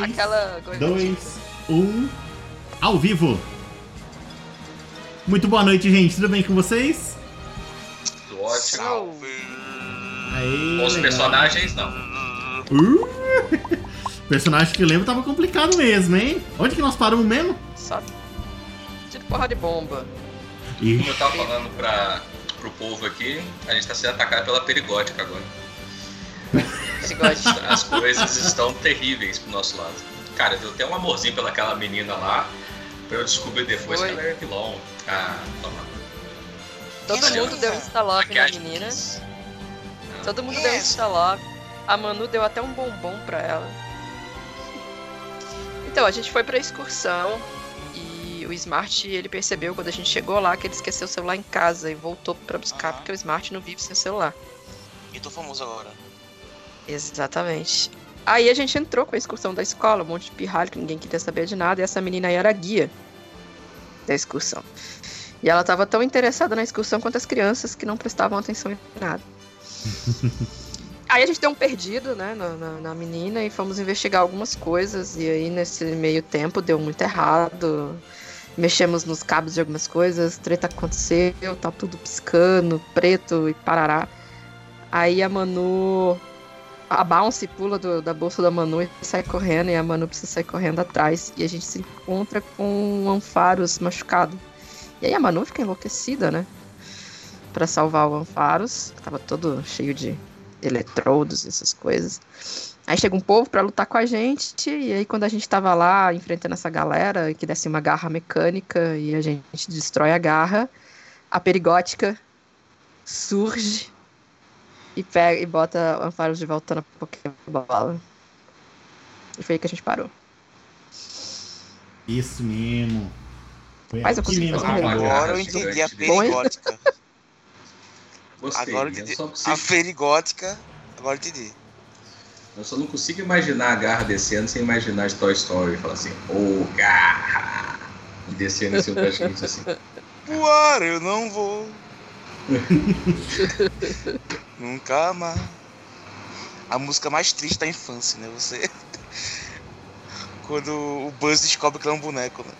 Aquela coisa. 2, 1, ao vivo. Muito boa noite, gente. Tudo bem com vocês? Tudo ótimo. Salve. Os legal. personagens, não. Uh! Personagem que eu lembro tava complicado mesmo, hein? Onde que nós paramos mesmo? Só. Tiro porra de bomba. Ih, Como eu tava falando pra, pro povo aqui, a gente tá sendo atacado pela perigótica agora. As coisas estão terríveis pro nosso lado. Cara, deu até um amorzinho pelaquela menina lá, pra eu descobrir depois Foi. que ela era vilão. Ah, toma. Todo Isso, mundo deu insta-love na Maquiagem. menina. Ah, Todo mundo deu insta-love. A Manu deu até um bombom pra ela. Então, a gente foi pra excursão e o Smart, ele percebeu quando a gente chegou lá que ele esqueceu o celular em casa e voltou pra buscar porque o Smart não vive sem celular. E tô famoso agora. Exatamente. Aí a gente entrou com a excursão da escola, um monte de pirralho que ninguém queria saber de nada, e essa menina aí era a guia da excursão. E ela tava tão interessada na excursão quanto as crianças que não prestavam atenção em nada. aí a gente deu um perdido, né, na, na- na menina e fomos investigar algumas coisas, e aí nesse meio tempo deu muito errado. Mexemos nos cabos de algumas coisas, treta aconteceu, tá tudo piscando, preto e parará. Aí a Manu a Bounce pula do- da bolsa da Manu e sai correndo, e a Manu precisa sair correndo atrás. E a gente se encontra com o Anfaros machucado. E aí a Manu fica enlouquecida, né? Pra salvar o Anfaros, que tava todo cheio de eletrodos e essas coisas. Aí chega um povo pra lutar com a gente, e aí quando a gente tava lá enfrentando essa galera, que desce uma garra mecânica e a gente destrói a garra, a perigótica surge e pega e bota o Ampharos de volta na Pokébola. E foi aí que a gente parou. isso mesmo. Foi Mas eu consegui mesmo fazer um. Agora eu entendi a perigótica. Gostei. Agora eu entendi. A perigótica. Agora eu entendi. eu só não consigo imaginar a garra descendo sem imaginar de Toy Story. Falar assim, ô garra! E descendo da gente assim. Voar eu não vou. Nunca mais. A música mais triste da infância, né? Você. Quando o Buzz descobre que ele é um boneco, né?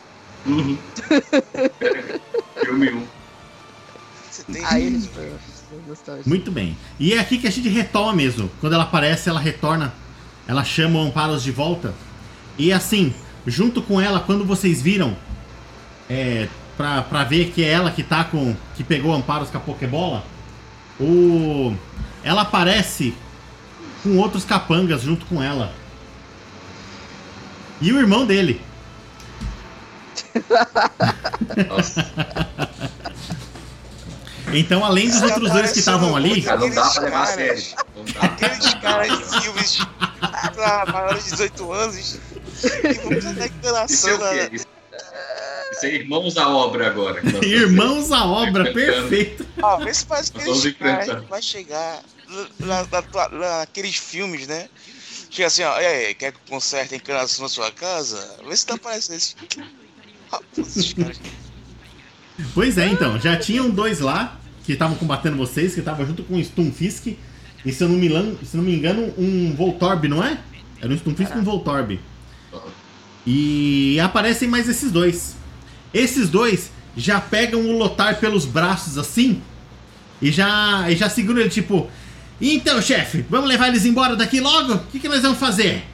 Uhum. Filme 1. Você tem. Aí nostálgico. Muito bem. E é aqui que a gente retoma mesmo. Quando ela aparece, ela retorna. Ela chama o Amparos de volta. E assim, junto com ela, quando vocês viram, é, pra, pra ver que é ela que tá com. que pegou o Amparos com a Pokébola, o. Ela aparece com outros capangas junto com ela. E o irmão dele. Nossa, Então, além dos outros dois que estavam ali. cara, não dá pra levar a sério. Aqueles caras de filmes pra maiores de 18 anos que vão fazer Isso é o quê? Isso, é irmãos à obra agora. Irmãos à obra, perfeito. Ó, vê se vamos aqueles que vai chegar lá, lá, lá- lá naqueles filmes, né? Chega assim, ó, e aí, quer que conserte a encanação na sua casa? Vê se tá parecendo esse. Ah, esses caras. Pois é, então. Já tinham dois lá que estavam combatendo vocês, que estavam junto com o Stunfisk. E se eu não me, lan- se não me engano, um Voltorb, não é? Era um Stunfisk e um Voltorb. E aparecem mais esses dois. Esses dois já pegam o Lotar pelos braços assim. E já, e já seguram ele, tipo. Então, chefe, vamos levar eles embora daqui logo? O que, que nós vamos fazer?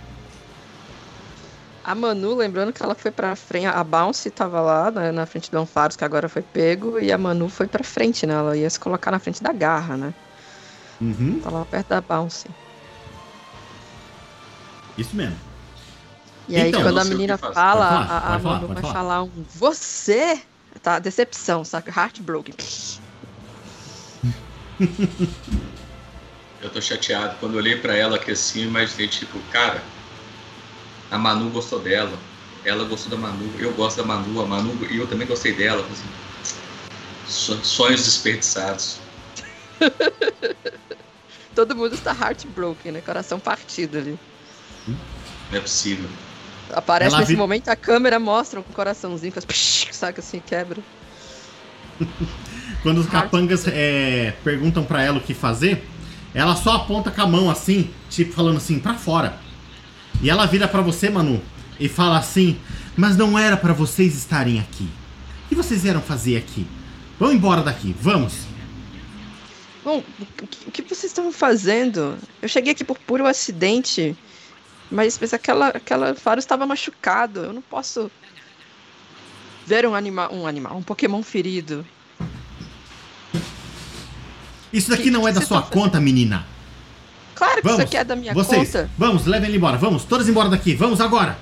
A Manu, lembrando que ela foi pra frente, a Bounce tava lá né, na frente do Anfaros, que agora foi pego, e a Manu foi pra frente, né? Ela ia se colocar na frente da garra, né? Uhum, Tava lá perto da Bounce. isso mesmo. E aí, Então, quando não a menina fala, Pode falar, a, falar, Manu pode vai falar. falar um Você! Tá, decepção, saca? Heartbroken. Eu tô chateado. Quando eu olhei pra ela aqui assim, eu imaginei, tipo, cara, a Manu gostou dela. Ela gostou da Manu, eu gosto da Manu, a Manu e eu também gostei dela. Assim, so- sonhos desperdiçados. Todo mundo está heartbroken, né? Coração partido ali. Não é possível. Aparece Ela nesse vi- momento, a câmera mostra um coraçãozinho, faz psh, saca assim, quebra. Quando os capangas é, perguntam pra ela o que fazer, ela só aponta com a mão assim, tipo falando assim, pra fora. E ela vira pra você, Manu, e fala assim: Mas não era pra vocês estarem aqui. O que vocês vieram fazer aqui? Vamos embora daqui, vamos. Bom, o que, o que vocês estavam fazendo? Eu cheguei aqui por puro acidente, mas, mas aquela, aquela faro estava machucado. Eu não posso ver um animal, um animal, um Pokémon ferido. Isso daqui Que- não é que da vocês sua fazendo? conta, menina. Claro que Vamos. isso aqui é da minha vocês, conta. vamos, levem ele embora, vamos, todos embora daqui, vamos agora.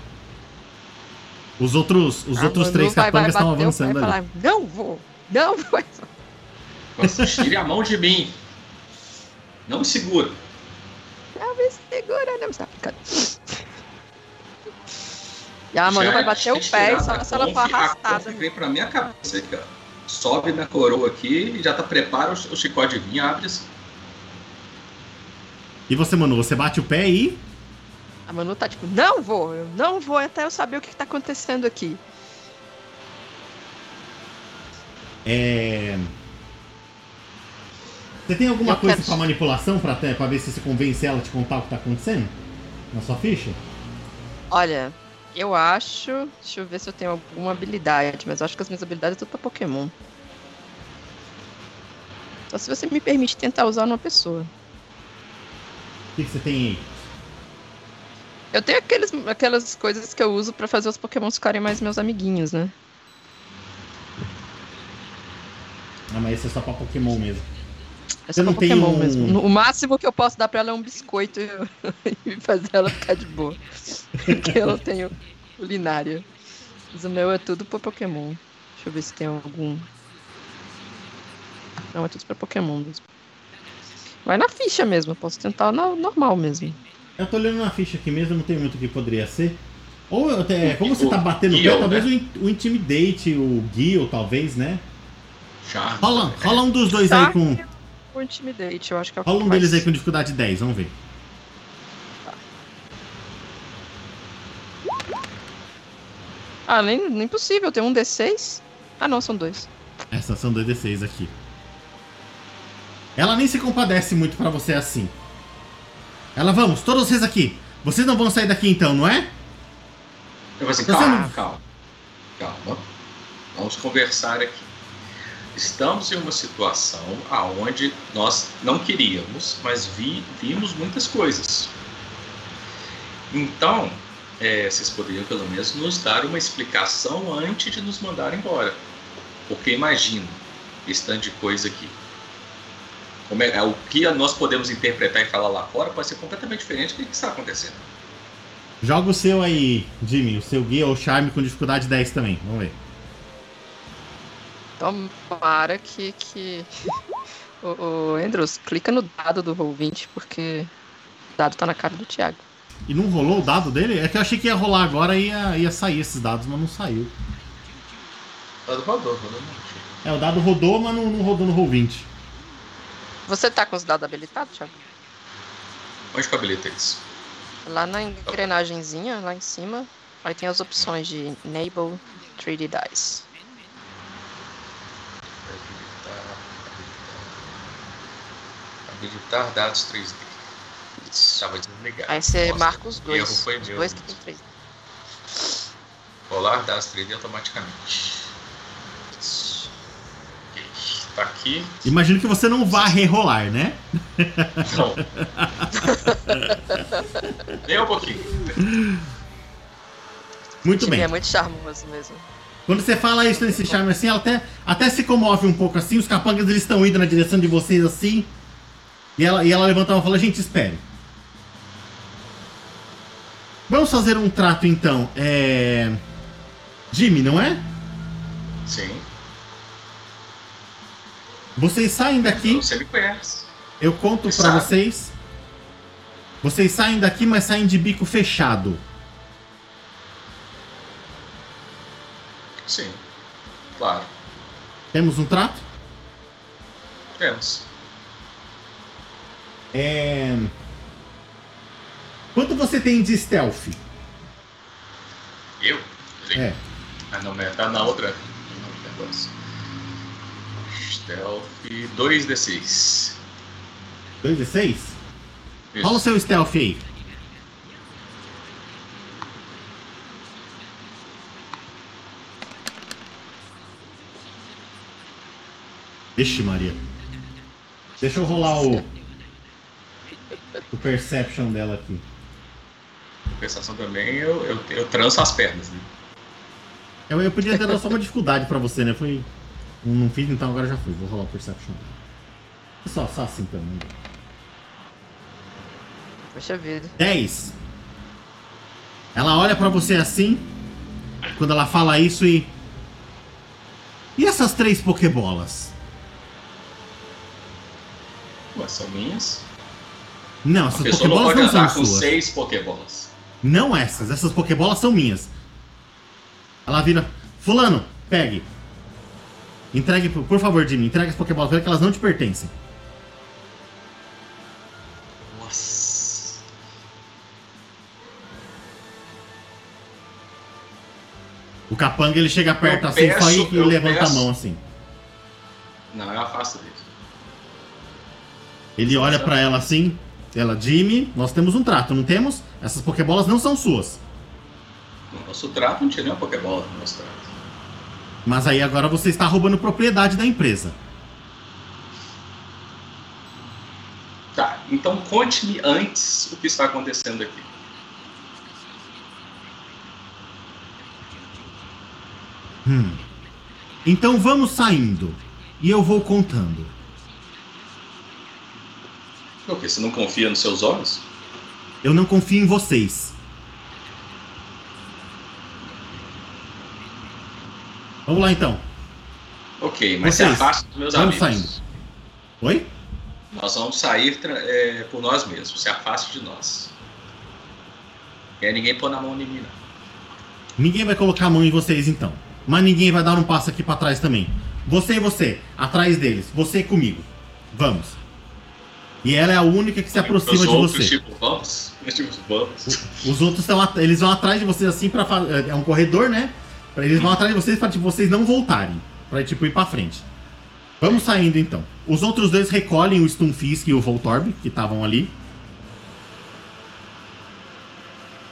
Os outros, os A outros três vai- vai capangas estão avançando ali. falar, Não vou, não vou. Nossa, tire a mão de mim. Não me segura. Não me segura, não me está brincando. E a Manu vai bater o pé e só a se ela A arrastada. vem pra minha cabeça aqui, ó. Sobe na coroa aqui e já tá prepara o, o chicote de vinho, abre assim. E você, Manu, você bate o pé e. A Manu tá tipo, não vou, eu não vou até eu saber o que, que tá acontecendo aqui. É. Você tem alguma Eu coisa quero- pra manipulação pra, ter, pra ver se você convence ela a te contar o que tá acontecendo? Na sua ficha? Olha, eu acho. Deixa eu ver se eu tenho alguma habilidade, mas eu acho que as minhas habilidades tudo pra Pokémon. Só se você me permite tentar usar numa pessoa. O que, que você tem aí? Eu tenho aqueles, aquelas coisas que eu uso pra fazer os Pokémons ficarem mais meus amiguinhos, né? Ah, mas esse é só pra Pokémon mesmo. É Você só não pra tem Pokémon um- mesmo. O máximo que eu posso dar pra ela é um biscoito e, fazer ela ficar de boa. Porque eu não tenho culinária. Mas o meu é tudo pra Pokémon. Deixa eu ver se tem algum. Não, é tudo pra Pokémon mesmo. Vai na ficha mesmo, eu posso tentar na normal mesmo. Eu tô olhando na ficha aqui mesmo, não tem muito o que poderia ser. Ou eu até. Como você O tá batendo o pé, Guile, talvez né? o, in- o Intimidate, o Guile, talvez, né? Charme. Rola, rola um dos dois Tá. aí com. O Intimidate, eu acho que é o Rola um mais- deles aí com dificuldade 10, vamos ver. Ah, nem, nem possível, tem um D6. Ah não, são dois. Essas são 2d6 aqui. Ela nem se compadece muito pra você assim. Ela, vamos, todos vocês aqui. Vocês não vão sair daqui então, não é? Eu falei assim, calma, não- calma, calma. Vamos conversar aqui. Estamos em uma situação aonde nós não queríamos, mas vi, vimos muitas coisas. Então, é, vocês poderiam pelo menos nos dar uma explicação antes de nos mandar embora. Porque imagina esse tanto de coisa aqui. É, é, o que nós podemos interpretar e falar lá fora pode ser completamente diferente do que está acontecendo. Joga o seu aí, Jimmy, o seu guia ou charme com dificuldade 10 também. Vamos ver. Tomara que. que... o, o Andrews, clica no dado do Roll20, porque o dado tá na cara do Thiago. E não rolou o dado dele? É que eu achei que ia rolar agora e ia, ia sair esses dados, mas não saiu. Rodou, rodou, rodou. É, o dado rodou, mas não, não rodou no roll 20. Você tá com os dados habilitados, Thiago? Onde que habilita isso? Lá na engrenagemzinha, lá em cima, aí tem as opções de Enable 3D Dice. Habilitar dados 3D. Isso. Estava desligado. Aí você Nossa, marca os dois. Erro foi os meu. dois que tem 3D. Rolar dados 3D automaticamente. Tá aqui. Imagino que você não vá rerolar, né? Não. Nem um pouquinho. Muito bem. é muito charmoso mesmo. Quando você fala isso nesse charme assim, ela até, até se comove um pouco assim, os capangas eles estão indo na direção de vocês assim. E ela, e ela levanta a mão e fala, gente, espere. Vamos fazer um trato então. É. Jimmy, não é? Sim. Vocês saem daqui, Você me conhece. eu conto sabe. vocês. Vocês saem daqui, mas saem de bico fechado. Sim. Claro. Temos um trato? Temos. É... Quanto você tem de stealth? Eu? É. Ah, não, né? Tá na outra. Né? Negócio. Stealth 2d6. 2d6? Qual o seu stealth aí. Vixe, Maria. Deixa eu rolar o. O perception dela aqui. Compensação também, eu, eu, eu tranço as pernas, né? Eu, eu podia ter dado só uma dificuldade pra você, né? Foi. Não fiz, então agora já fui. Vou rolar o perception. Só, só assim também. Poxa vida. 10. Ela olha pra você assim, quando ela fala isso e. E essas três pokebolas? Ué, são minhas. Não, essas pessoa não pokebolas pode não são com suas. seis pokébolas. Não essas, essas pokebolas são minhas. Ela vira. Fulano, pegue. Entregue, por favor, Jimmy, entregue as pokebolas pra ele que elas não te pertencem. Nossa. O capanga ele chega perto Eu assim só peço- e levanta peço- a mão assim. Não, eu afasto dele. Ele olha pra ela assim. Ela, Jimmy, nós temos um trato, não temos? Essas pokebolas não são suas. No nosso trato não tinha nenhuma pokébola no nosso trato. Mas aí agora você está roubando propriedade da empresa. Tá, então conte-me antes o que está acontecendo aqui. Hum. Então vamos saindo. E eu vou contando. O quê? Você não confia nos seus olhos? Eu não confio em vocês. Vamos lá então. Ok, mas Vocês, se afaste dos meus vamos amigos. Oi? Nós vamos sair é, por nós mesmos. Se afaste de nós. Quer ninguém pôr na mão em mim, não. Ninguém vai colocar a mão em vocês então. Mas ninguém vai dar um passo aqui pra trás também. Você e você, atrás deles. Você comigo. Vamos. E ela é a única que se aproxima Os de outros, você. Tipo, vamos? Tipo, vamos. Os outros estão eles vão atrás de vocês assim para é um corredor, né? Eles vão atrás de vocês para tipo, vocês não voltarem, Pra tipo ir para frente. Vamos saindo então. Os outros dois recolhem o Stunfisk e o Voltorb que estavam ali.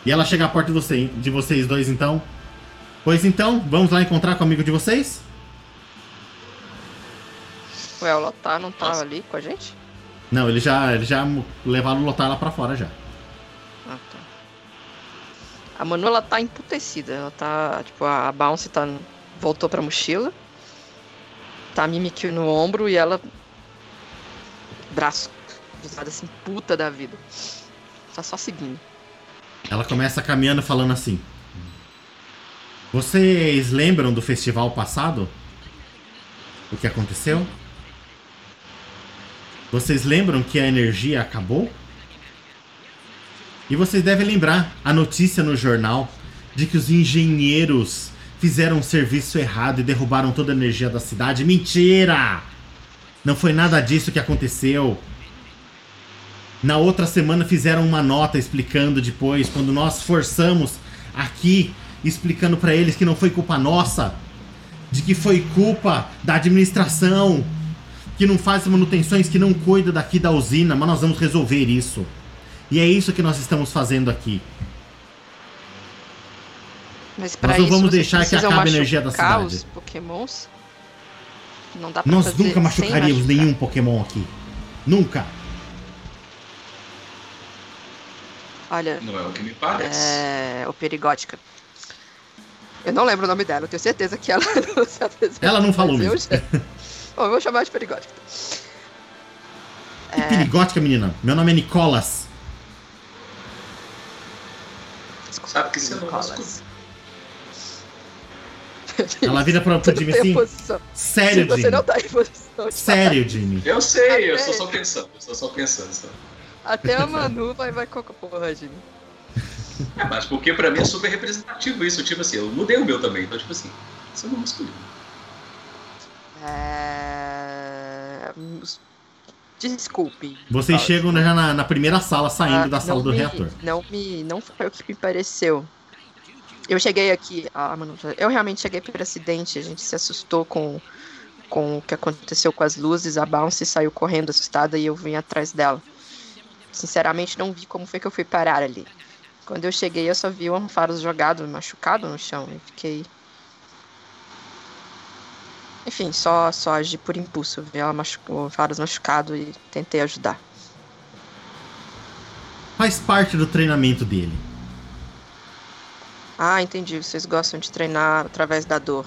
E ela chega à porta de, você, de vocês dois então. Pois então, vamos lá encontrar com o amigo de vocês? Ué, o Lotar não tava Nossa. ali com a gente? Não, eles já, eles já levaram o Lotar lá pra fora já. Ah, tá. A Manu, ela tá emputecida. Ela tá, tipo, a a Bounce tá, voltou pra mochila. Tá a Mimikyu no ombro e ela... Braço cruzado assim, puta da vida. Tá só seguindo. Ela começa caminhando falando assim. Vocês lembram do festival passado? O que aconteceu? Vocês lembram que a energia acabou? E vocês devem lembrar a notícia no jornal de que os engenheiros fizeram um serviço errado e derrubaram toda a energia da cidade. Mentira! Não foi nada disso que aconteceu. Na outra semana fizeram uma nota explicando depois, quando nós forçamos aqui, explicando pra eles que não foi culpa nossa, de que foi culpa da administração, que não faz manutenções, que não cuida daqui da usina, mas nós vamos resolver isso. E é isso que nós estamos fazendo aqui. Mas pra Nós não isso, vamos deixar que acabe a energia da cidade. os pokémons? Não dá pra Nós fazer nunca machucaríamos machucar. nenhum Pokémon aqui. Nunca. Olha, Não é o que me parece. é... o Perigótica. Eu não lembro o nome dela, eu tenho certeza que ela não se apresentou. Ela não falou mesmo. já- Bom, eu vou chamar de Perigótica. Que perigótica, menina. Meu nome é Nicolas. Desculpa, Sabe que você não Nicolas. Ela vira pra, pro Você Jimmy não assim. posição. Sério, Você Jimmy. não tá em posição. Sério, Jimmy. Eu sei, eu Até- estou só pensando, eu estou só pensando. Só. Até a Manu vai, vai com a porra, Jimmy. É, mas porque pra mim é super representativo isso. Tipo assim, eu mudei o meu também. Então, tipo assim, isso é um masculino. É... Desculpe. Vocês Ah, chegam já na, na primeira sala, saindo ah, da sala do me- reator. Não me. Não foi o que me pareceu. Eu cheguei aqui. Ah, Manu, eu realmente cheguei por acidente. A gente se assustou com, com o que aconteceu com as luzes. A Bounce saiu correndo assustada e eu vim atrás dela. Sinceramente, não vi como foi que eu fui parar ali. Quando eu cheguei, eu só vi o Ampharos jogado, machucado no chão. E fiquei. Enfim, só, só agi por impulso. Vi ela machucou, vários machucado e tentei ajudar. Faz parte do treinamento dele. Ah, entendi. Vocês gostam de treinar através da dor.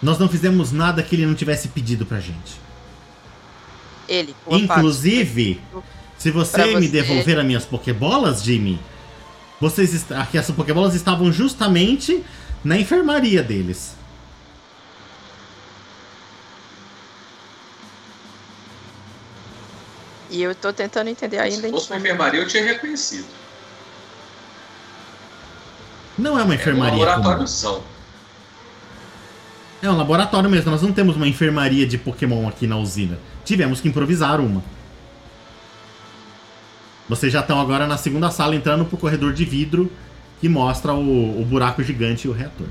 Nós não fizemos nada que ele não tivesse pedido pra gente. Ele, Inclusive, se você, Pra me você- devolver as minhas Pokébolas, Jimmy, vocês aqui essas Pokébolas estavam justamente na enfermaria deles. E eu tô tentando entender ainda. Se fosse uma enfermaria, eu tinha reconhecido. Não é uma É um enfermaria. laboratóriozão. É um laboratório mesmo. Nós não temos uma enfermaria de Pokémon aqui na usina. Tivemos que improvisar uma. Vocês já estão agora na segunda sala entrando pro corredor de vidro que mostra o, o buraco gigante e o reator.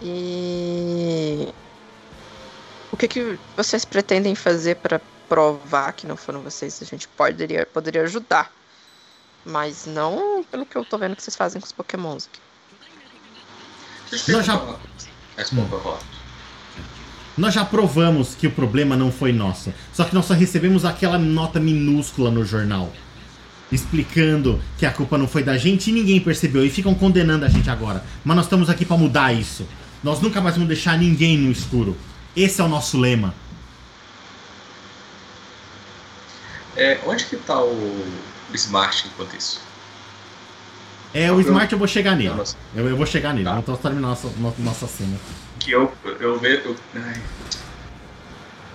E o que, que vocês pretendem fazer para provar que não foram vocês? A gente poderia, poderia ajudar, mas não pelo que eu tô vendo que vocês fazem com os Pokémons aqui. Nós já-. Nós já provamos que o problema não foi nosso. Só que nós só recebemos aquela nota minúscula no jornal. Explicando que a culpa não foi da gente e ninguém percebeu. E ficam condenando a gente agora. Mas nós estamos aqui pra mudar isso. Nós nunca mais vamos deixar ninguém no escuro. Esse é o nosso lema. É, onde que tá o Smart enquanto isso? É, o Smart eu vou chegar nele. Eu, eu vou chegar nele. Tá. Vamos terminar nossa, no- nossa cena. Que eu, eu vejo. Ai.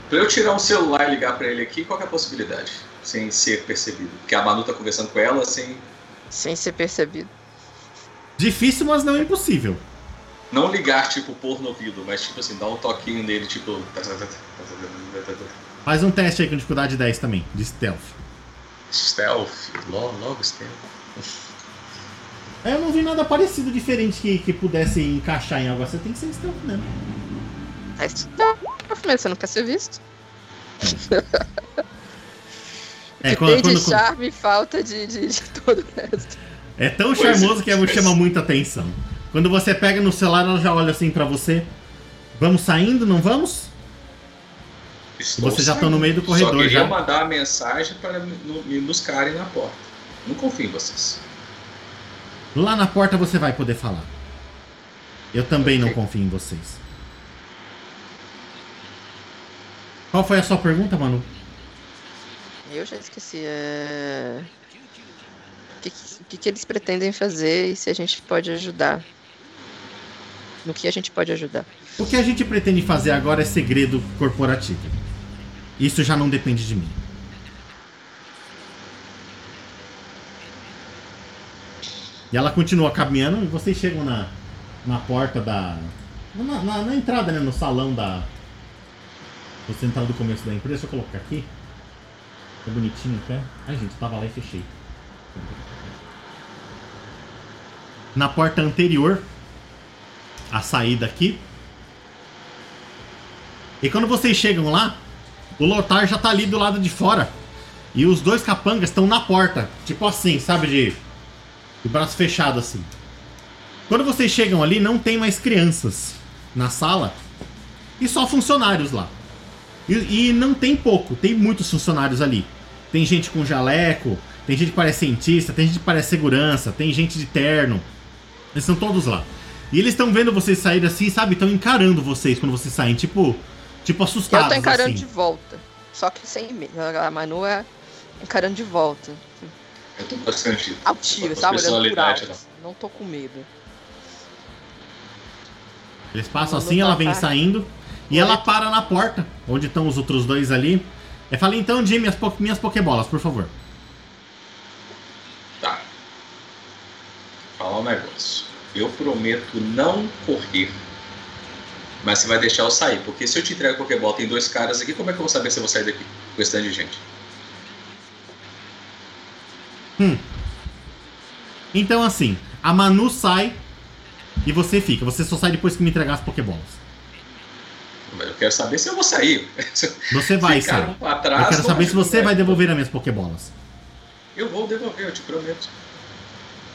pra eu tirar um celular e ligar pra ele aqui, qual que é a possibilidade? Sem ser percebido. Porque a Manu tá conversando com ela sem. Sem ser percebido. Difícil, mas não impossível. Não ligar, tipo, pôr no ouvido, mas tipo assim, dar um toquinho nele, tipo. Faz um teste aí com dificuldade 10 também, de stealth. Stealth, logo, logo stealth. É, Eu não vi nada parecido diferente que, que pudesse encaixar em algo assim. Tem que ser stealth mesmo. Mas tá, você não quer ser visto. É, Que quando, tem quando- de charme e falta de, de, de todo o resto. é tão Pois é. charmoso que chama muita atenção. Quando você pega no celular, ela já olha assim pra você. Vamos saindo, não vamos? Estou Vocês já estão no meio do corredor, Só queria já. mandar a mensagem para me, buscarem na porta. Não confio em vocês. Lá na porta você vai poder falar. Eu também não Ok. confio em vocês. Qual foi a sua pergunta, Manu? Eu já esqueci. É... O que, que- o que, que eles pretendem fazer e se a gente pode ajudar? No que a gente pode ajudar? O que a gente pretende fazer agora é segredo corporativo. Isso já não depende de mim. E ela continua caminhando e vocês chegam na, na porta da. Na, na- na entrada, né? No salão da. Você entrar do começo da empresa, deixa eu colocar aqui. Tá bonitinho até. Ai gente, eu tava lá e fechei. Na porta anterior, a saída aqui. E quando vocês chegam lá, o Lotar já tá ali do lado de fora. E os dois capangas estão na porta. Tipo assim, sabe? De, de braço fechado assim. Quando vocês chegam ali, não tem mais crianças na sala. E só funcionários lá. E, e não tem pouco, tem muitos funcionários ali. Tem gente com jaleco, tem gente que parece cientista, tem gente que parece segurança, tem gente de terno. Eles estão todos lá. E eles estão vendo vocês saírem assim, sabe? Estão encarando vocês quando vocês saem, tipo, tipo assustados. eu tô encarando assim. de volta. Só que sem medo. A Manu é encarando de volta. Eu tô bastante. Altiva, Com sabe? Olhando por personalidade, alto. Não tô com medo. Eles passam assim, ela tá vem perto. saindo e Oi. ela para na porta, onde estão os outros dois ali. Eu falei, então, Jimmy, as po- minhas Pokébolas, por favor. Tá. Falar um negócio. Eu prometo não correr. Mas você vai deixar eu sair. Porque se eu te entrego a Pokébola, tem dois caras aqui, como é que eu vou saber se eu vou sair daqui? Com esse tanto de gente. Então, assim, a Manu sai e você fica. Você só sai depois que me entregar as Pokébolas. Mas eu quero saber se eu vou sair. Você vai sair. Eu quero saber se você vai devolver as minhas Pokébolas. Eu vou devolver, eu te prometo.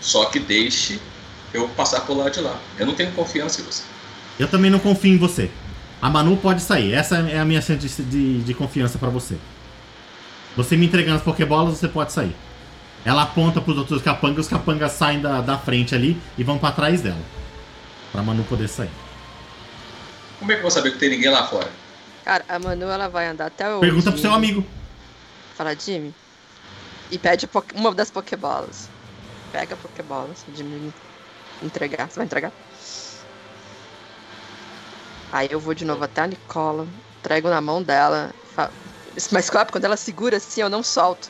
Só que deixe eu passar por lá de lá. Eu não tenho confiança em você. Eu também não confio em você. A Manu pode sair. Essa é a minha chance de, de, de confiança pra você. Você me entregando as Pokébolas, você pode sair. Ela aponta pros outros capangas, os capangas saem da, da frente ali e vão pra trás dela. Pra Manu poder sair. Como é que eu vou saber que tem ninguém lá fora? Cara, a Manu ela vai andar até o. Pergunta pro Jimmy. seu amigo. Fala, Jimmy. E pede uma das Pokébolas. Pega a Pokébola, se o Jimmy me entregar. Você vai entregar? Aí eu vou de novo até a Nicola, entrego na mão dela. fa- Mas claro, quando ela segura assim, eu não solto.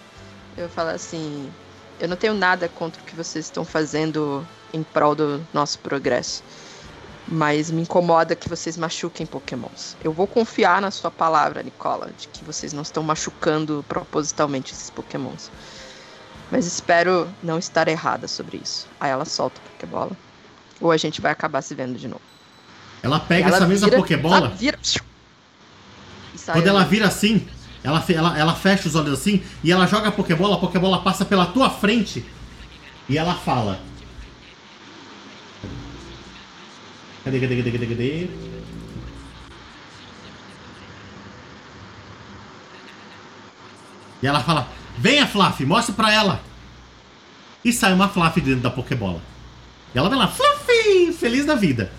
Eu falo assim: eu não tenho nada contra o que vocês estão fazendo em prol do nosso progresso. Mas me incomoda que vocês machuquem pokémons. Eu vou confiar na sua palavra, Nicola, de que vocês não estão machucando propositalmente esses pokémons. Mas espero não estar errada sobre isso. Aí ela solta a pokébola. Ou a gente vai acabar se vendo de novo. Ela pega Ela essa mesma vira- Pokébola. ela vira- Quando ela vira assim, ela, ela, ela fecha os olhos assim e ela joga a Pokébola, a Pokébola passa pela tua frente e ela fala. Cadê, cadê, cadê, cadê, cadê? E ela fala: Venha, Fluffy, mostre pra ela. E sai uma Fluffy dentro da Pokébola. E ela vai lá, Fluffy, feliz da vida.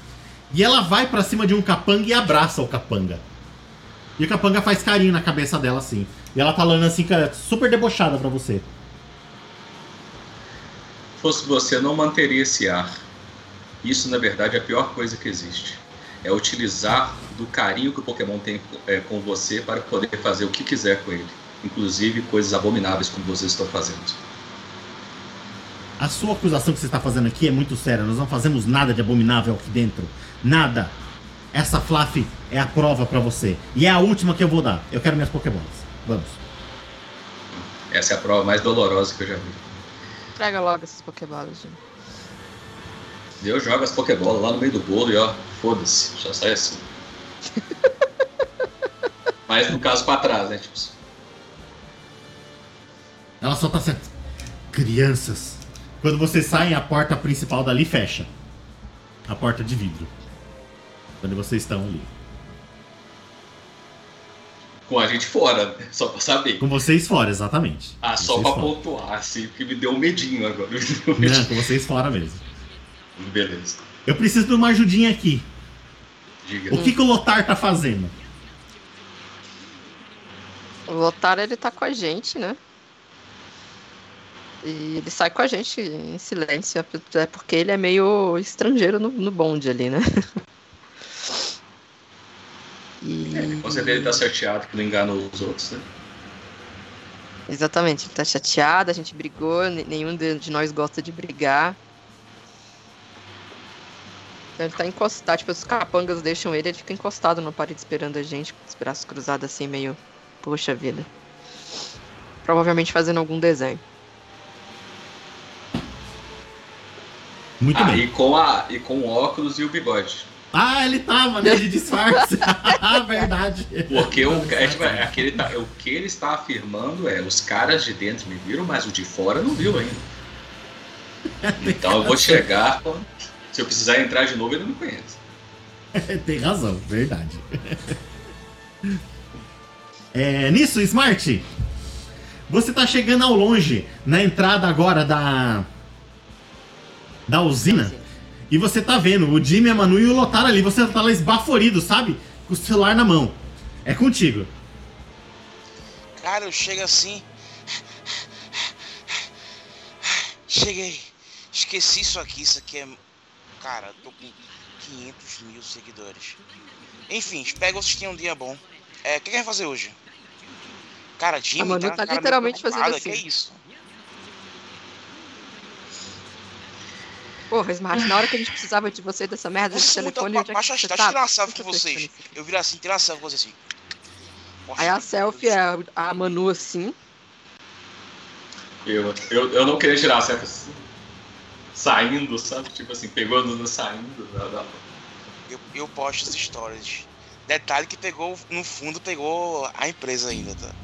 E ela vai pra cima de um capanga e abraça o capanga. E o capanga faz carinho na cabeça dela assim. E ela tá falando assim, cara, super debochada pra você. Se fosse você, não manteria esse ar. Isso, na verdade, é a pior coisa que existe. É utilizar do carinho que o Pokémon tem é, com você para poder fazer o que quiser com ele. Inclusive coisas abomináveis como vocês estão fazendo. A sua acusação que você está fazendo aqui é muito séria. Nós não fazemos nada de abominável aqui dentro. Nada. Essa Fluffy é a prova pra você. E é a última que eu vou dar. Eu quero minhas Pokébolas. Vamos. Essa é a prova mais dolorosa que eu já vi. Traga logo essas pokébolas, Jimmy. Eu jogo as Pokébolas lá no meio do bolo e ó, foda-se, já sai assim. Mas no caso pra trás, né? Tipo, Ela só tá certa. Crianças. Quando vocês saem, a porta principal dali fecha. A porta de vidro. Quando vocês estão ali. com a gente fora, né? Só pra saber. Com vocês fora, exatamente. Ah, só Vocês pra fora. pontuar, assim, porque me deu um medinho agora. Me Não, com vocês fora mesmo. Beleza. Eu preciso de uma ajudinha aqui. Diga. O que, que o Lotar tá fazendo? O Lotar, ele tá com a gente, né? E ele sai com a gente em silêncio, é porque ele é meio estrangeiro no, no bonde ali, né? E... Com certeza ele tá certeado que não enganou os outros, né? Exatamente, ele tá chateado, a gente brigou, ne- nenhum de de nós gosta de brigar. Então ele tá encostado, tipo, os capangas deixam ele, ele fica encostado na parede esperando a gente, com os braços cruzados assim, meio. Poxa vida. Provavelmente fazendo algum desenho. Muito ah, bem. e com, a, e com o óculos e o bigode. Ah, ele tava, né? De disfarce. Verdade. Porque o, é, tipo, é aquele tá- o que ele está afirmando é os caras de dentro me viram, mas o de fora não viu ainda. Então eu vou chegar. Se eu precisar entrar de novo, ele não me conhece. Tem razão, verdade. É, nisso, Smart, você tá chegando ao longe, na entrada agora da. da usina. E você tá vendo o Jimmy, a Manu e o Lotar ali. Você tá lá esbaforido, sabe? Com o celular na mão. É contigo. Cara, eu chego assim. Cheguei. Esqueci isso aqui. Isso aqui é. Cara, tô com 500 mil seguidores. Enfim, espero que vocês tenham um dia bom. É, o que quer fazer hoje? Cara, Jimmy A Manu tá, tá literalmente fazendo assim. Que é isso? Porra, Smart, na hora que a gente precisava de você dessa merda de telefone, onde é que baixa, você eu tá? tirar com vocês. Eu viro assim, tirar com vocês assim. Poxa, Aí a selfie Deus. é a Manu assim, Eu, eu, eu não queria tirar a selfie assim, saindo, sabe? Tipo assim, pegou no, no saindo. da- Eu, eu posto as stories. Detalhe que pegou, no fundo, pegou a empresa ainda, tá? daqui.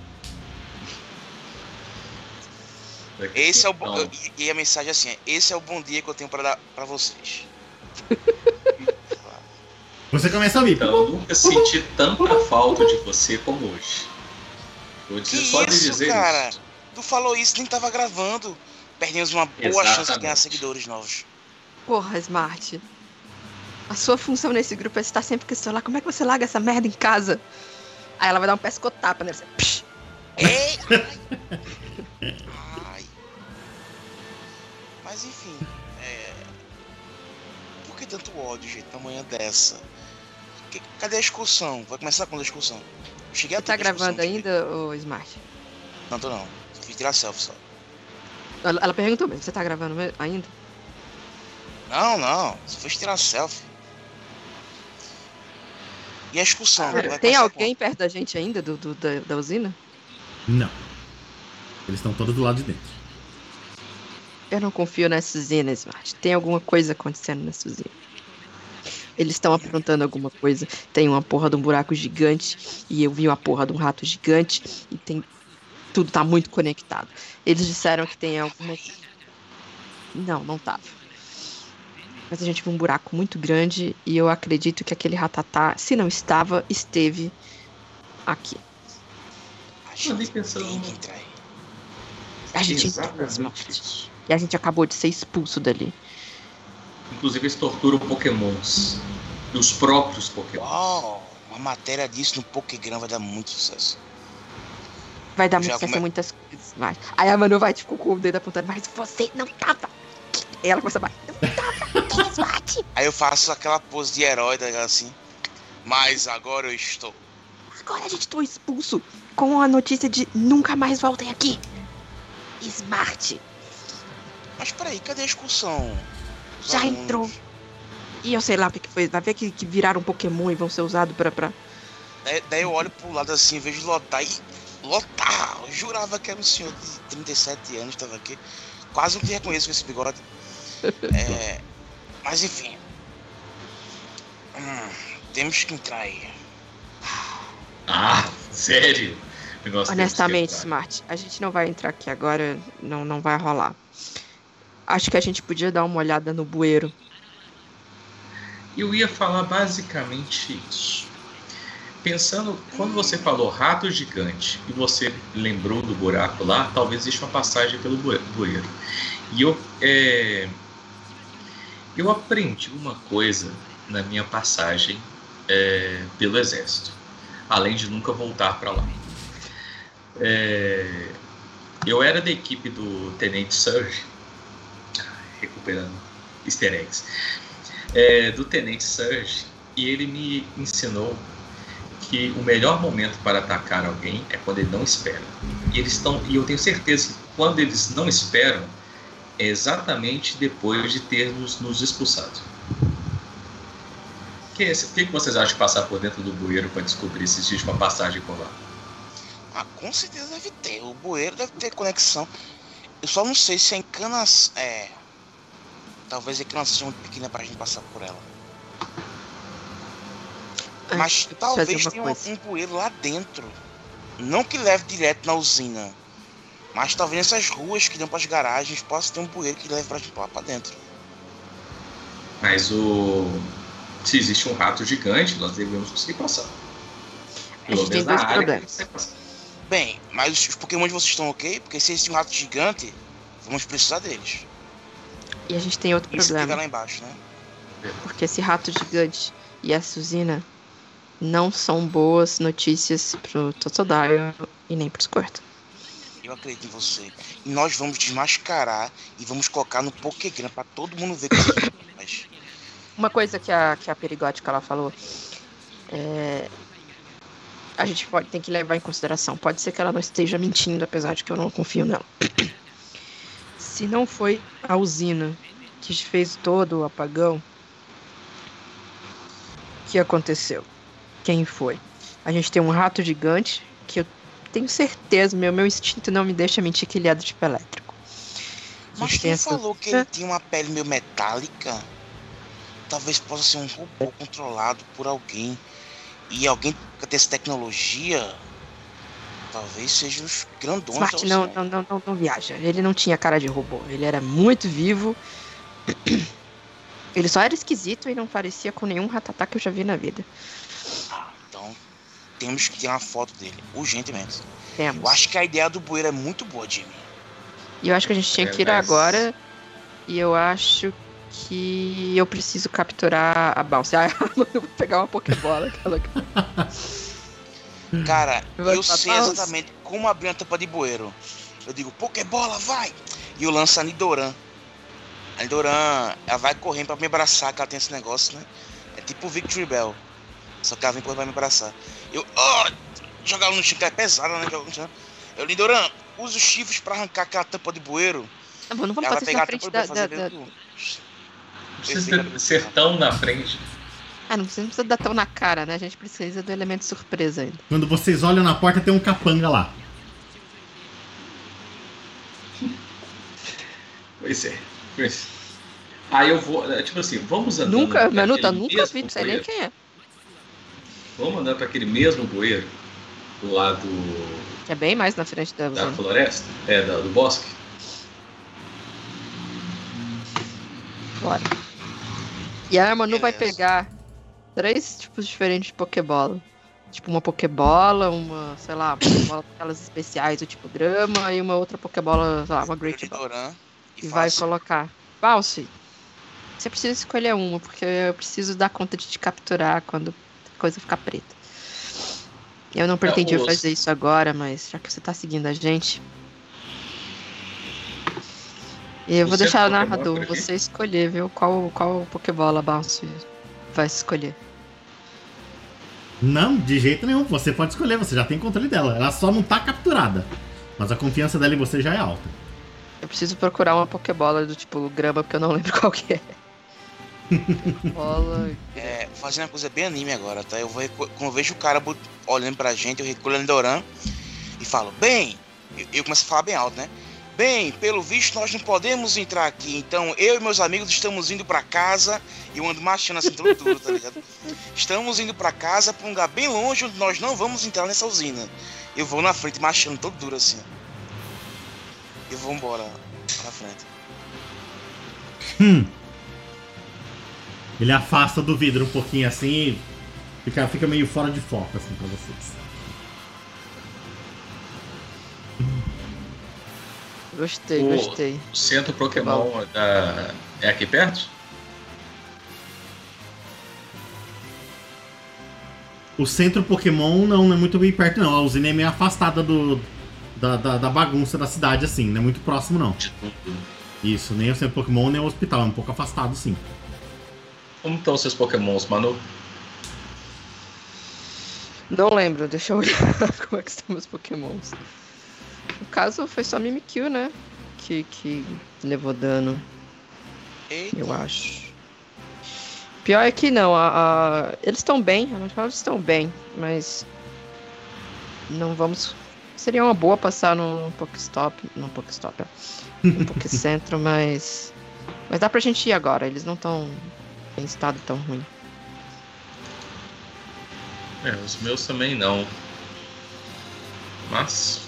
Esse é o bom. E, e a mensagem é assim: esse é o bom dia que eu tenho pra dar pra vocês. Você começa a ouvir. Então, eu nunca senti tanta falta de você como hoje. Vou dizer Que só de isso, dizer cara? isso. Tu falou isso, nem tava gravando. Perdemos uma boa Exatamente. chance de ganhar seguidores novos. Porra, Smart. A sua função nesse grupo é estar sempre com o celular. Como é que você larga essa merda em casa? Aí ela vai dar um pescotapa nele. assim, psh. Ei! Mas enfim, é... Por que tanto ódio, gente, na manhã dessa? Que- Cadê a excursão? Vai começar quando a excursão? Eu cheguei a Você tá gravando ainda, ô Smart? Não, tô não. Fui tirar selfie só. Ela, ela perguntou mesmo, você tá gravando ainda? Não, não. Só fui tirar selfie. E a excursão? Vai Tem alguém perto da gente ainda, do, do- da, da usina? Não. Eles estão todos do lado de dentro. Eu não confio nessa usina, Smart. Tem alguma coisa acontecendo nessa usina. Eles estão aprontando alguma coisa. Tem uma porra de um buraco gigante. E eu vi uma porra de um rato gigante. E tem. Tudo tá muito conectado. Eles disseram que tem alguma. Não, não tava. Mas a gente viu um buraco muito grande. E eu acredito que aquele ratatá, se não estava, esteve aqui. A gente andei pensando tem que no- entrar aí. A gente entrou, Smart. E a gente acabou de ser expulso dali. Inclusive, eles torturam pokémons. E os próprios pokémons. Uau! Uma matéria disso no Pokégram vai dar muito sucesso. Vai dar muito certo come- muitas coisas. Mas... Aí a Manu vai, tipo, com o dedo apontando, mas você não tava. Aí ela começa a bater. Não tava. Quem bate? Aí eu faço aquela pose de herói, tá ligado, assim. Mas agora eu estou. Agora a gente foi expulso com a notícia de nunca mais voltem aqui. Smart. Mas peraí, cadê a excursão? Os Já alunos? entrou. E eu sei lá o que, foi. Vai ver que, que viraram Pokémon e vão ser usados pra, pra. Daí, daí eu olho pro lado assim, vejo lotar e. Lotar! Eu jurava que era um senhor de 37 anos, tava aqui. Quase não te reconheço com esse bigode. É. Mas enfim. Hum, temos que entrar aí. Ah, sério? Honestamente. Smart, a gente não vai entrar aqui agora. Não, não vai rolar. Acho que a gente podia dar uma olhada no bueiro. Eu ia falar basicamente isso. Pensando, quando você falou rato gigante e você lembrou do buraco lá, talvez exista uma passagem pelo bue- bueiro. E eu, é, eu aprendi uma coisa na minha passagem é, pelo exército, além de nunca voltar para lá. É, eu era da equipe do Tenente Surge, recuperando easter eggs é, do Tenente Surge e ele me ensinou que o melhor momento para atacar alguém é quando ele não espera. E eles estão e eu tenho certeza que quando eles não esperam é exatamente depois de ter nos, expulsado. O que, é que que vocês acham de passar por dentro do bueiro para descobrir se existe uma passagem por lá? Ah, com certeza deve ter. O bueiro deve ter conexão. Eu só não sei se a encanação. É. Talvez a encanação seja muito pequena pra gente passar por ela. Ah, Mas talvez tenha um, coisa. um bueiro lá dentro. Não que leve direto na usina. Mas talvez nessas ruas que dão pras garagens possa ter um bueiro que leve pra gente lá pra dentro. Mas o se existe um rato gigante, nós devemos conseguir passar. A gente tem dois problemas. que passa. Bem, mas os, os Pokémon de vocês estão ok? Porque se existe um rato gigante, vamos precisar deles. E a gente tem outro Isso problema. lá embaixo, né? Porque esse rato gigante e essa usina não são boas notícias pro Totodile e nem pro Squirtle. Eu acredito em você. E nós vamos desmascarar e vamos colocar no Pokégram pra todo mundo ver que você faz. Uma coisa que a, que a perigótica ela falou é. A gente pode, tem que levar em consideração. Pode ser que ela não esteja mentindo, apesar de que eu não confio nela. Se não foi a usina que fez todo o apagão, o que aconteceu? Quem foi? A gente tem um rato gigante que eu tenho certeza, meu, meu instinto não me deixa mentir que ele é do tipo elétrico. Mas tem essa falou que ele tinha uma pele meio metálica. Talvez possa ser um robô controlado por alguém. E alguém que tem essa tecnologia. Talvez seja os grandões Smart da não, não, não, não, não viaja. Ele não tinha cara de robô. Ele era muito vivo. Ele só era esquisito e não parecia com nenhum ratatá que eu já vi na vida. Ah, então temos que ter uma foto dele, urgentemente. Temos. Eu acho que a ideia do bueiro é muito boa, Jimmy. E eu acho que a gente tinha que ir É, mas- agora. E eu acho que eu preciso capturar a Bounce. Ah, eu vou pegar uma Pokébola. Aquela que... Cara, eu sei exatamente como abrir uma tampa de bueiro. Eu digo, Pokébola, vai! E eu lanço a Nidoran. A Nidoran, ela vai correndo pra me abraçar, que ela tem esse negócio, né? É tipo o Victory Bell. Só que ela vem correndo pra me abraçar. Eu, ó, jogar ela no chão, que é pesada, né? Eu, Nidoran, usa os chifres pra arrancar aquela tampa de bueiro. Não, não vamos ela pegar na a frente tampa da. de bueiro, da- fazer da- meio que- Precisa ter- ser tão na frente. Ah, não precisa, dar tão na cara, né? A gente precisa do elemento surpresa ainda. Quando vocês olham na porta, tem um capanga lá. Pois é. Pois. Aí eu vou. é, Tipo assim, vamos andando. Nunca, Manuta, nunca vi, não sei nem quem é. Vamos andar pra aquele mesmo bueiro do lado Que é bem mais na frente da da floresta? É, da- do bosque? Bora. E a Manu vai Beleza. pegar três tipos diferentes de Pokébola. Tipo, uma Pokébola, uma, sei lá, uma Pokébola daquelas especiais do tipo drama e uma outra Pokébola, sei lá, uma Great Ball. Nidoran. E vai colocar. Bounce, você precisa escolher uma, porque eu preciso dar conta de te capturar quando a coisa ficar preta. Eu não pretendia os- fazer isso agora, mas já que você tá seguindo a gente. Eu vou é deixar o narrador você escolher, viu? Qual, qual Pokébola Bounce vai escolher. Não, de jeito nenhum. Você pode escolher, você já tem controle dela. Ela só não tá capturada. Mas a confiança dela em você já é alta. Eu preciso procurar uma Pokébola do tipo grama, porque eu não lembro qual que é. Bola. É, fazendo uma coisa bem anime agora, tá? Eu vou quando eu vejo o cara olhando pra gente, eu recolho a Nidoran e falo, bem, eu, eu começo a falar bem alto, né? Bem, pelo visto nós não podemos entrar aqui, então eu e meus amigos estamos indo pra casa e eu ando marchando assim duro, tá ligado? Estamos indo pra casa pra um lugar bem longe onde nós não vamos entrar nessa usina. Eu vou na frente marchando todo duro assim. Eu vou embora na frente. Hum. Ele afasta do vidro um pouquinho assim fica, fica meio fora de foco assim pra vocês. Gostei, O- gostei. O centro Pokémon da- é aqui perto? O centro Pokémon não, não é muito bem perto, não. A usina é meio afastada do, da, da, da bagunça da cidade, assim. Não é muito próximo, não. Isso, nem o centro Pokémon, nem o hospital. É um pouco afastado, sim. Como estão seus Pokémons, Manu? Não lembro, deixa eu olhar como é que estão meus pokémons. No caso, foi só Mimikyu, né? Que, que levou dano, Eita, eu acho. Pior é que não, a, a- eles estão bem, eles estão bem, mas não vamos. Seria uma boa passar no Pokéstop, no Pokéstop, ó, no Pokécentro, mas mas dá pra gente ir agora. Eles não estão em estado tão ruim. É, os meus também não. Mas.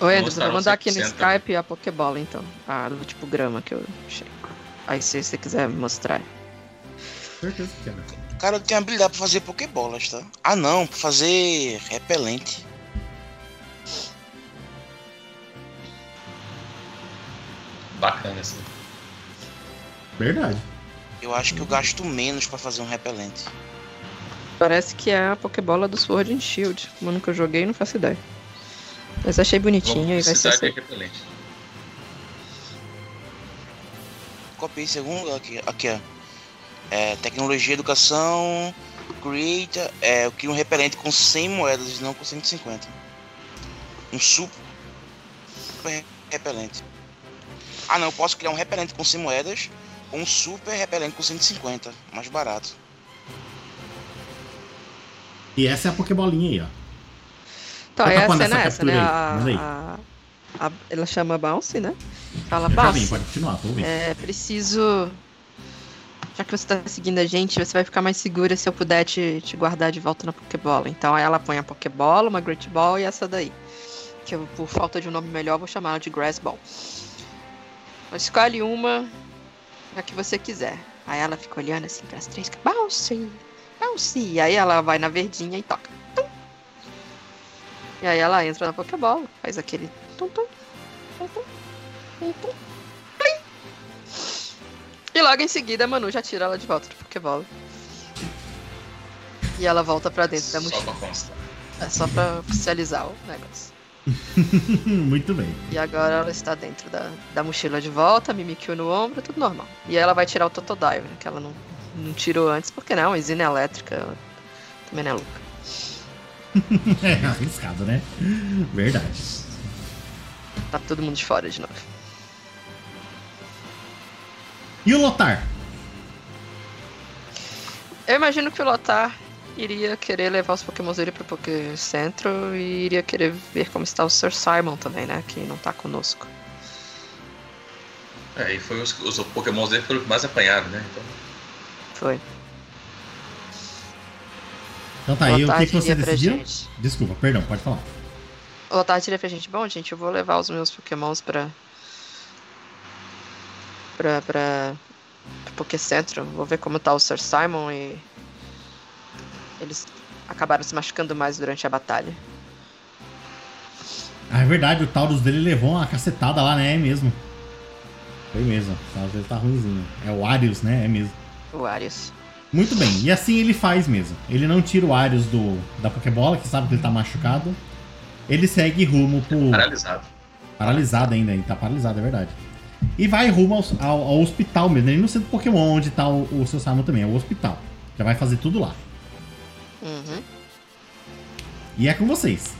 Oi, estar vou mandar aqui no 100%. Skype a Pokébola, então. A do tipo grama que eu achei. Aí se você quiser mostrar. Certeza que era. Cara, eu tenho habilidade pra fazer Pokébolas, tá? Ah não, pra fazer repelente. Bacana assim. Verdade. Eu acho que eu gasto menos pra fazer um repelente. Parece que é a Pokébola do Sword and Shield. Como eu nunca joguei, não faço ideia. Mas achei bonitinha e vai ser assim. Copiei segundo aqui, aqui ó. É, tecnologia, educação, create, é, eu queria um repelente com 100 moedas e não com 150. Um super repelente. Ah não, eu posso criar um repelente com 100 moedas ou um super repelente com 150, mais barato. E essa é a Pokébolinha aí, ó. Então, é a tapando cena essa né? A, a- a- ela chama Bounce, né? Fala, vem, Bounce, pode continuar, tô ouvindo. é preciso. Já que você tá seguindo a gente, você vai ficar mais segura se eu puder te, te guardar de volta na Pokébola. Então aí ela põe a Pokébola, uma Great Ball e essa daí. Que eu, por falta de um nome melhor, vou chamar ela de Grass Ball. Então, escolhe uma a que você quiser. Aí ela fica olhando assim pras três. Bounce! Bounce! E aí ela vai na verdinha e toca. E aí ela entra na Pokébola, faz aquele tum tum, tum tum, tum tum, plim. E logo em seguida a Manu já tira ela de volta da Pokébola. E ela volta pra dentro da Só mochila. pra constar. É só pra oficializar o negócio. Muito bem. E agora ela está dentro da, da mochila de volta, Mimikyu no ombro, tudo normal. E aí ela vai tirar o Totodive, né, que ela não, não tirou antes, porque não, exina elétrica ela também não é louca. É arriscado, né? Verdade. Tá todo mundo de fora de novo. E o Lotar? Eu imagino que o Lotar iria querer levar os pokémons dele pro Poké Centro e iria querer ver como está o Sir Simon também, né, que não tá conosco. É, e foi os, os Pokémons dele foram mais apanharam, né? Então, Foi. Então tá aí, o que, que você decidiu? Desculpa, perdão, pode falar. O Lotar diria pra gente, bom, gente, eu vou levar os meus pokémons pra... Pra, pra... pro Poké Centro. Vou ver como tá o Sir Simon e... Eles acabaram se machucando mais durante a batalha. Ah, é verdade, o Taurus dele levou uma cacetada lá, né? É mesmo. Foi mesmo, o Taurus dele tá ruimzinho. É o Arius, né? É mesmo. O Arius. Muito bem, e assim ele faz mesmo. Ele não tira o Arius do, da Pokébola, que sabe que ele tá machucado. Ele segue rumo pro. paralisado. Paralisado ainda, ele tá paralisado, é verdade. E vai rumo ao, ao- ao hospital mesmo. Ele não sei do Pokémon onde tá o, o seu Simon também, é o hospital. Já vai fazer tudo lá. Uhum. E é com vocês.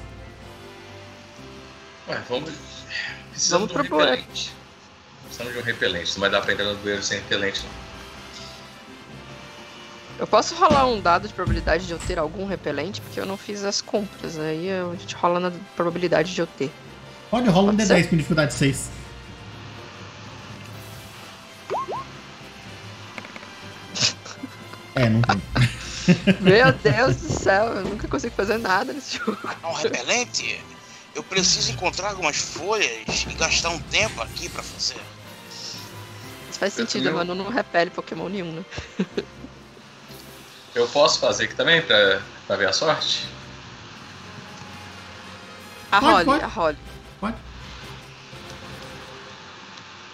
Ué, vamos. Precisamos Vamos de um repelente. Precisamos de um repelente. Não vai dar pra entrar no bueiro sem repelente, não. Eu posso rolar um dado de probabilidade de eu ter algum repelente, porque eu não fiz as compras. Aí a gente rola na probabilidade de eu ter. Pode rolar um Pode D10 ser? com dificuldade 6. É, não tem. Meu Deus do céu, eu nunca consigo fazer nada nesse jogo. Um repelente? Eu preciso encontrar algumas folhas e gastar um tempo aqui pra fazer. Isso faz sentido, Eu- Manu não repele Pokémon nenhum, né? Eu posso fazer aqui também pra, pra ver a sorte? A Pode, Holly, pode. a Holly. Pode.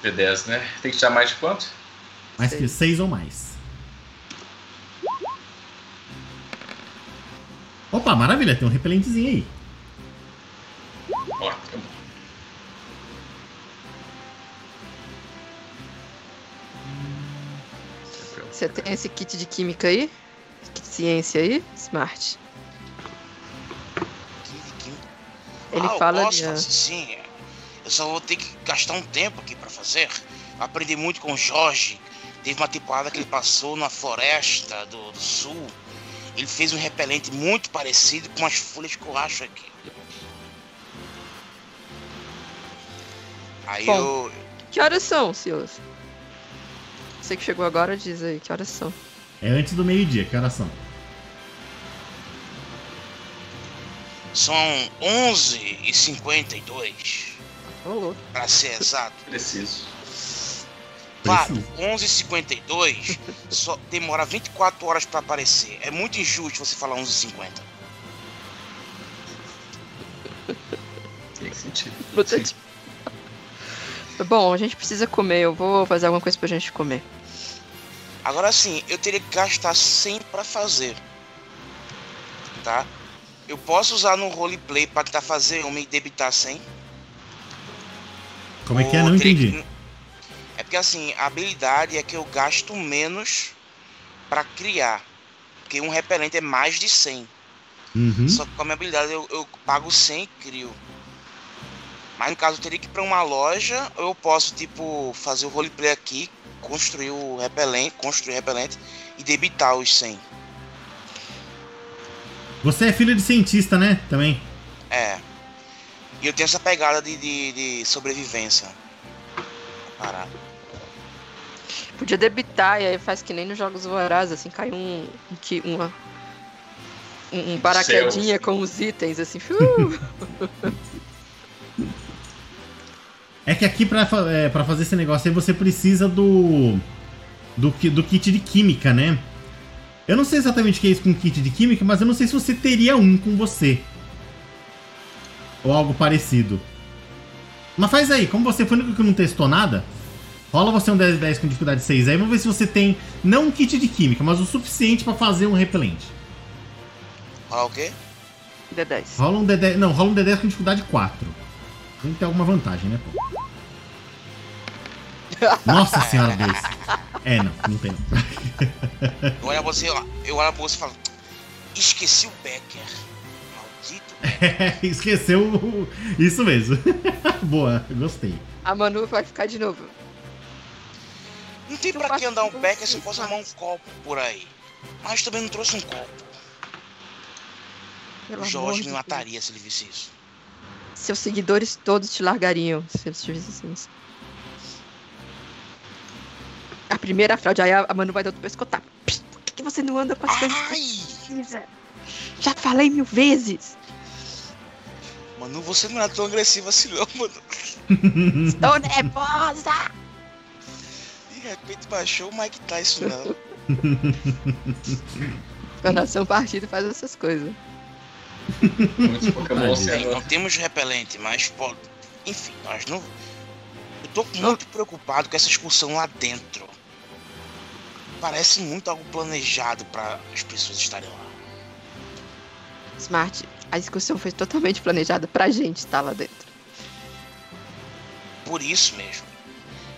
D10, né? Tem que tirar mais de quanto? Mais Seis. que 6 ou mais. Opa, maravilha, tem um repelentezinho aí. Ótimo. Você tem esse kit de química aí? De ciência aí? Smart. Ele ah, eu fala posso ó. fazer sim. Eu só vou ter que gastar um tempo aqui pra fazer. Aprendi muito com o Jorge. Teve uma temporada que ele passou na floresta do, do sul. Ele fez um repelente muito parecido com as folhas que eu acho aqui. Aí Bom. eu. Que horas são, Silas? Você que chegou agora, diz aí, que horas são? É antes do meio-dia, que horas são? São 11h52, Ô, louco. pra ser exato. Preciso. Claro, Preciso. 11h52 só demora 24 horas pra aparecer. É muito injusto você falar 11h50. Tem sentido. Bom, a gente precisa comer. Eu vou fazer alguma coisa pra gente comer. Agora sim, eu teria que gastar 100 pra fazer. Tá? Eu posso usar no roleplay pra tentar fazer uma e debitar 100? Como é que é? Não entendi. que- É porque assim, a habilidade é que eu gasto menos pra criar. Porque um repelente é mais de 100. Uhum. Só que com a minha habilidade eu, eu pago 100 e crio. Mas no caso eu teria que ir pra uma loja, ou eu posso, tipo, fazer o roleplay aqui, construir o repelente, construir o repelente e debitar os 100. Você é filho de cientista, né? Também. É. E eu tenho essa pegada de, de, de sobrevivência. Parado. Podia debitar e aí faz que nem nos jogos vorazes, assim, cai um. um, que- uma, um, um paraquedinha Céu. com os itens, assim. É que aqui pra, é, pra fazer esse negócio aí você precisa do. do, do kit de química, né? Eu não sei exatamente o que é isso com kit de química, mas eu não sei se você teria um com você. Ou algo parecido. Mas faz aí, como você foi o único que não testou nada, rola você um 10 10 com dificuldade 6 aí, vamos ver se você tem, não um kit de química, mas o suficiente pra fazer um repelente. Ah, o quê? D10. Rola um D10, não, rola um D10 com dificuldade 4. Tem que ter alguma vantagem, né, pô? Nossa senhora, dois. É, não, não tem não. Eu olho pra você, ó, eu olho pra você e falo. Esqueci o Becker. Maldito Becker. Esqueceu o- isso mesmo. Boa, gostei. A Manu vai ficar de novo. Não tem Eu pra que andar um Becker se eu isso, posso arrumar um copo por aí. Mas também não trouxe um copo. Pelo Jorge me Deus. mataria se ele visse isso. Seus seguidores todos te largariam se eles te vissem isso. A primeira fraude, aí a a Manu vai dar outro pescotar. Psst, Por que, que você não anda com as coisas que Ai! precisa? Já falei mil vezes. Manu, você não é tão agressiva assim não, mano. Estou nervosa. De repente baixou o Mike Tyson, não. Coração partido faz essas coisas. Sendo. não temos repelente, mas pode. Enfim, nós não. Eu tô muito preocupado com essa excursão lá dentro. Parece muito algo planejado para as pessoas estarem lá. Smart, a excursão foi totalmente planejada pra gente estar lá dentro. Por isso mesmo.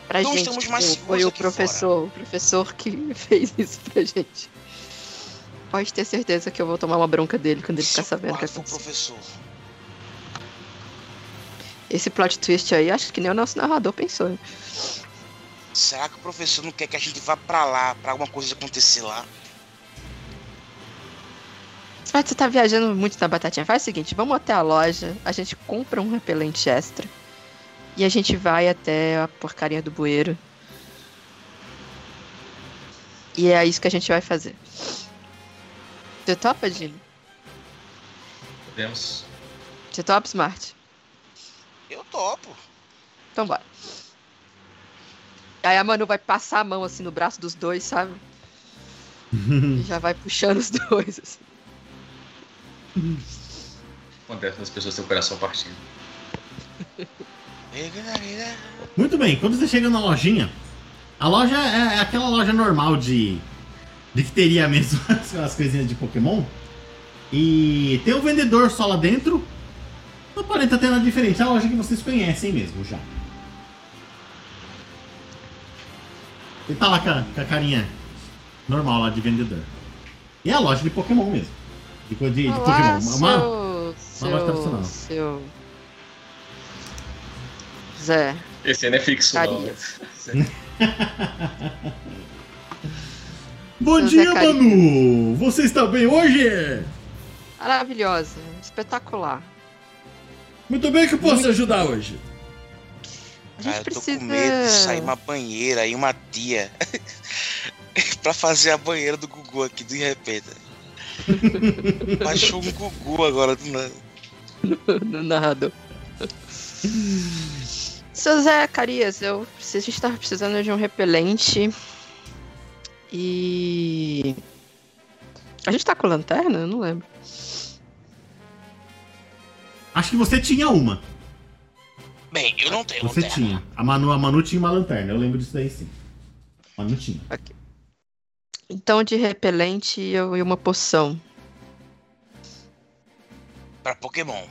Pra Então gente. estamos mais tipo, foi o professor, o professor que fez isso pra gente. Pode ter certeza que eu vou tomar uma bronca dele quando ele Se ficar o sabendo que aconteceu. professor. Esse plot twist aí, acho que nem o nosso narrador pensou. hein? Será que o professor não quer que a gente vá pra lá, pra alguma coisa acontecer lá? Smart, você tá viajando muito na batatinha. Faz o seguinte, vamos até a loja, a gente compra um repelente extra. E a gente vai até a porcaria do bueiro. E é isso que a gente vai fazer. Você topa, Dino? Podemos. Você topa, Smart? Eu topo. Então bora. Aí a Manu vai passar a mão assim no braço dos dois, sabe? E já vai puxando os dois. Assim. Acontece as pessoas têm o coração partido. Muito bem, quando você chega na lojinha, a loja é aquela loja normal de. de que teria mesmo as, as coisinhas de Pokémon. E tem um vendedor só lá dentro. Não aparenta ter nada diferente. É a loja que vocês conhecem mesmo já. Ele tá lá com a, com a carinha normal lá de vendedor. E é a loja de Pokémon mesmo. De, de, de Olá, Pokémon. Uma- seu, uma loja tradicional. seu. Zé, Esse aí não é fixo, não. Carinhas. Bom Seu dia. Manu! Você está bem hoje? maravilhosa, espetacular. Muito bem, que eu posso ajudar hoje? A gente Cara, eu tô precisa... com medo de sair uma banheira e uma tia pra fazer a banheira do Gugu aqui de repente. Baixou um Gugu agora do nada. no narrador. Seu Zé Carias, eu, a gente tava precisando de um repelente. E. A gente tá com lanterna? Eu não lembro. Acho que você tinha uma. Bem, eu não tenho Você lanterna. tinha. A Manu, a Manu tinha uma lanterna, eu lembro disso daí sim. A Manu tinha. Então, de repelente eu, e uma poção. Pra Pokémon.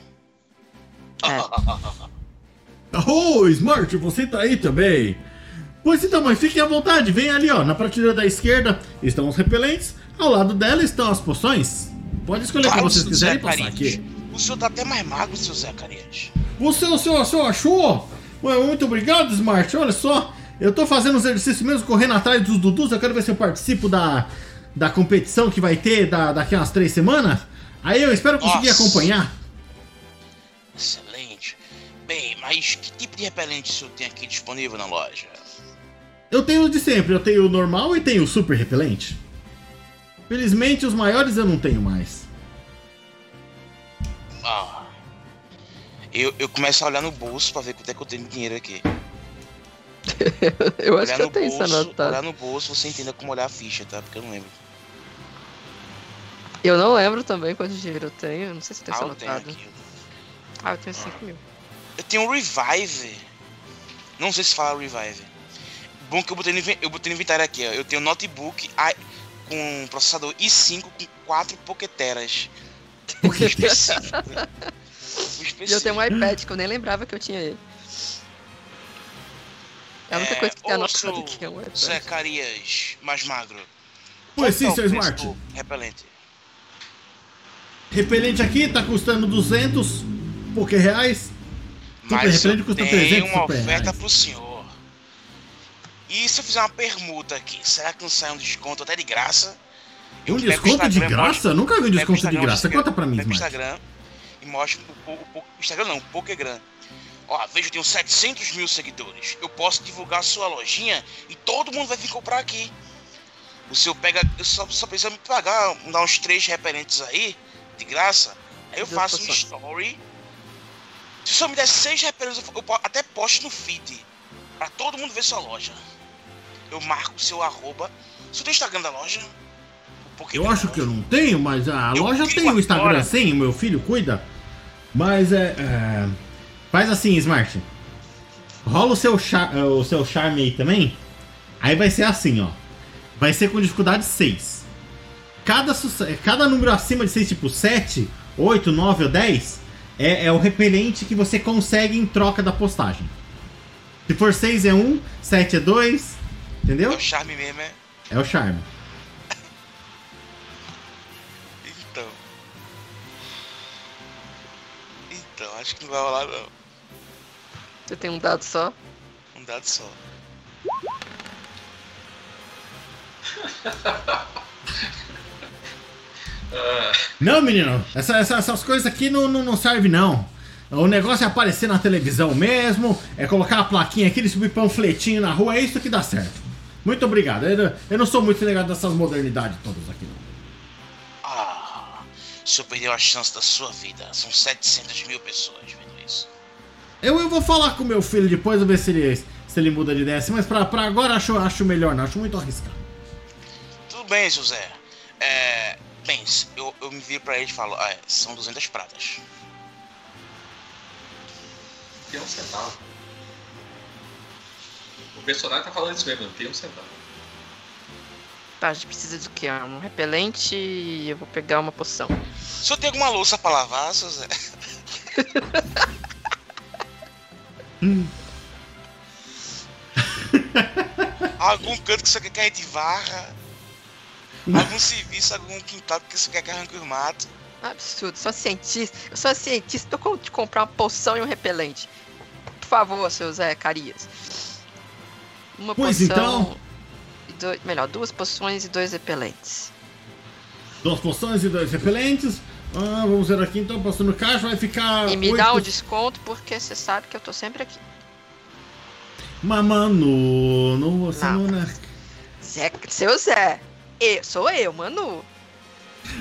Oh, Smart, você tá aí também? Pois então, mas fiquem à vontade, vem ali, ó. Na prateleira da esquerda estão os repelentes, ao lado dela estão as poções. Pode escolher o que vocês quiserem passar aqui. O senhor tá até mais magro, seu Zé Carias. Você, o senhor, o senhor achou? Muito obrigado, Smart. Olha só, eu tô fazendo os exercícios mesmo, correndo atrás dos Dudus. Eu quero ver se eu participo da, da competição que vai ter da, daqui a umas três semanas. Aí eu espero conseguir Nossa. acompanhar. Excelente. Bem, mas que tipo de repelente o senhor tem aqui disponível na loja? Eu tenho o de sempre, eu tenho o normal e tenho o super repelente. Felizmente, os maiores eu não tenho mais. Ah. Eu, eu começo a olhar no bolso pra ver quanto é que eu tenho de dinheiro aqui. eu acho olhar que eu tenho bolso, anotado. olhar no bolso, você entenda como olhar a ficha, tá? Porque eu não lembro. Eu não lembro também quanto dinheiro eu tenho. Não sei se tem Ah, anotado. aqui. Ah, eu tenho 5 mil. Eu tenho um Revive. Não sei se fala Revive. Bom que eu botei no, eu botei no inventário aqui, ó. Eu tenho um notebook com processador i5 com 4 Poketeras. O E eu tenho um iPad que eu nem lembrava que eu tinha ele. É a única É, coisa que tem anotado aqui é um iPad. Zacarias mais magro. Pois sim, é seu Smart. Repelente. Repelente aqui tá custando 200 pouco reais. Super Mas repelente custa tenho 300 uma super oferta reais. pro senhor. E se eu fizer uma permuta aqui, será que não sai um desconto até de graça? Um desconto de graça? Nunca vi um desconto de graça. Conta pra mim, Smart. Instagram e mostra o, o, o, o Instagram não, o Pokégram. Ó, veja, eu tenho 700 mil seguidores. Eu posso divulgar a sua lojinha e todo mundo vai vir comprar aqui. O senhor pega, eu só, só precisa me pagar, dar uns três repelentes aí, de graça. Aí eu faço um story. Se o senhor me der seis repelentes, eu, até posto no feed. Pra todo mundo ver sua loja. Eu marco o seu arroba. Você tem Instagram da loja? Pokégram Eu acho que eu não tenho, mas a Eu loja tem o Instagram agora. sem, o meu filho cuida. Mas é. é, Faz assim, Smart. Rola o seu, char... o seu charme aí também. Aí vai ser assim, ó. Vai ser com dificuldade 6. Cada, Cada número acima de 6, tipo 7, 8, 9 ou 10, é, é o repelente que você consegue em troca da postagem. Se for 6 é 1, 7 é 2, É entendeu? o charme mesmo, é? É o charme. Acho que não vai rolar não. Você tem um dado só? Um dado só. Não, menino, essa- essa- essas coisas aqui não, não, não servem, não. O negócio é aparecer na televisão mesmo, é colocar a plaquinha aqui, distribuir panfletinho na rua, é isso que dá certo. Muito obrigado. Eu, não- eu não sou muito ligado dessas modernidades todas aqui, não. O senhor perdeu a chance da sua vida. São 700 mil pessoas vendo isso. Eu, eu vou falar com meu filho depois, ver se ele, se ele muda de ideia, assim, mas pra, pra agora acho, acho melhor, não. Acho muito arriscado. Tudo bem, José. É. Bem, eu, eu me viro pra ele e falo: ah, é, são 200 pratas. Tem um centavo. O personagem tá falando isso mesmo, não tem um centavo. Tá, a gente precisa de quê? Um repelente e eu vou pegar uma poção. O senhor tem alguma louça pra lavar, José? Algum canto que você quer que a gente varra? Algum serviço, algum quintal que você quer que arranque os matos? Absurdo, sou cientista. Eu sou cientista, tô com de comprar uma poção e um repelente. Por favor, seu Zé Carias. Uma Pois poção. então. Dois- melhor, duas poções e dois repelentes. Duas poções e dois repelentes. Ah, vamos ver aqui então, passando no caixa, vai ficar. E me dá oito- desconto porque você sabe que eu tô sempre aqui. Mas, mano, não, você Não. não, né? Zé, seu Zé. Eu, sou eu, Manu.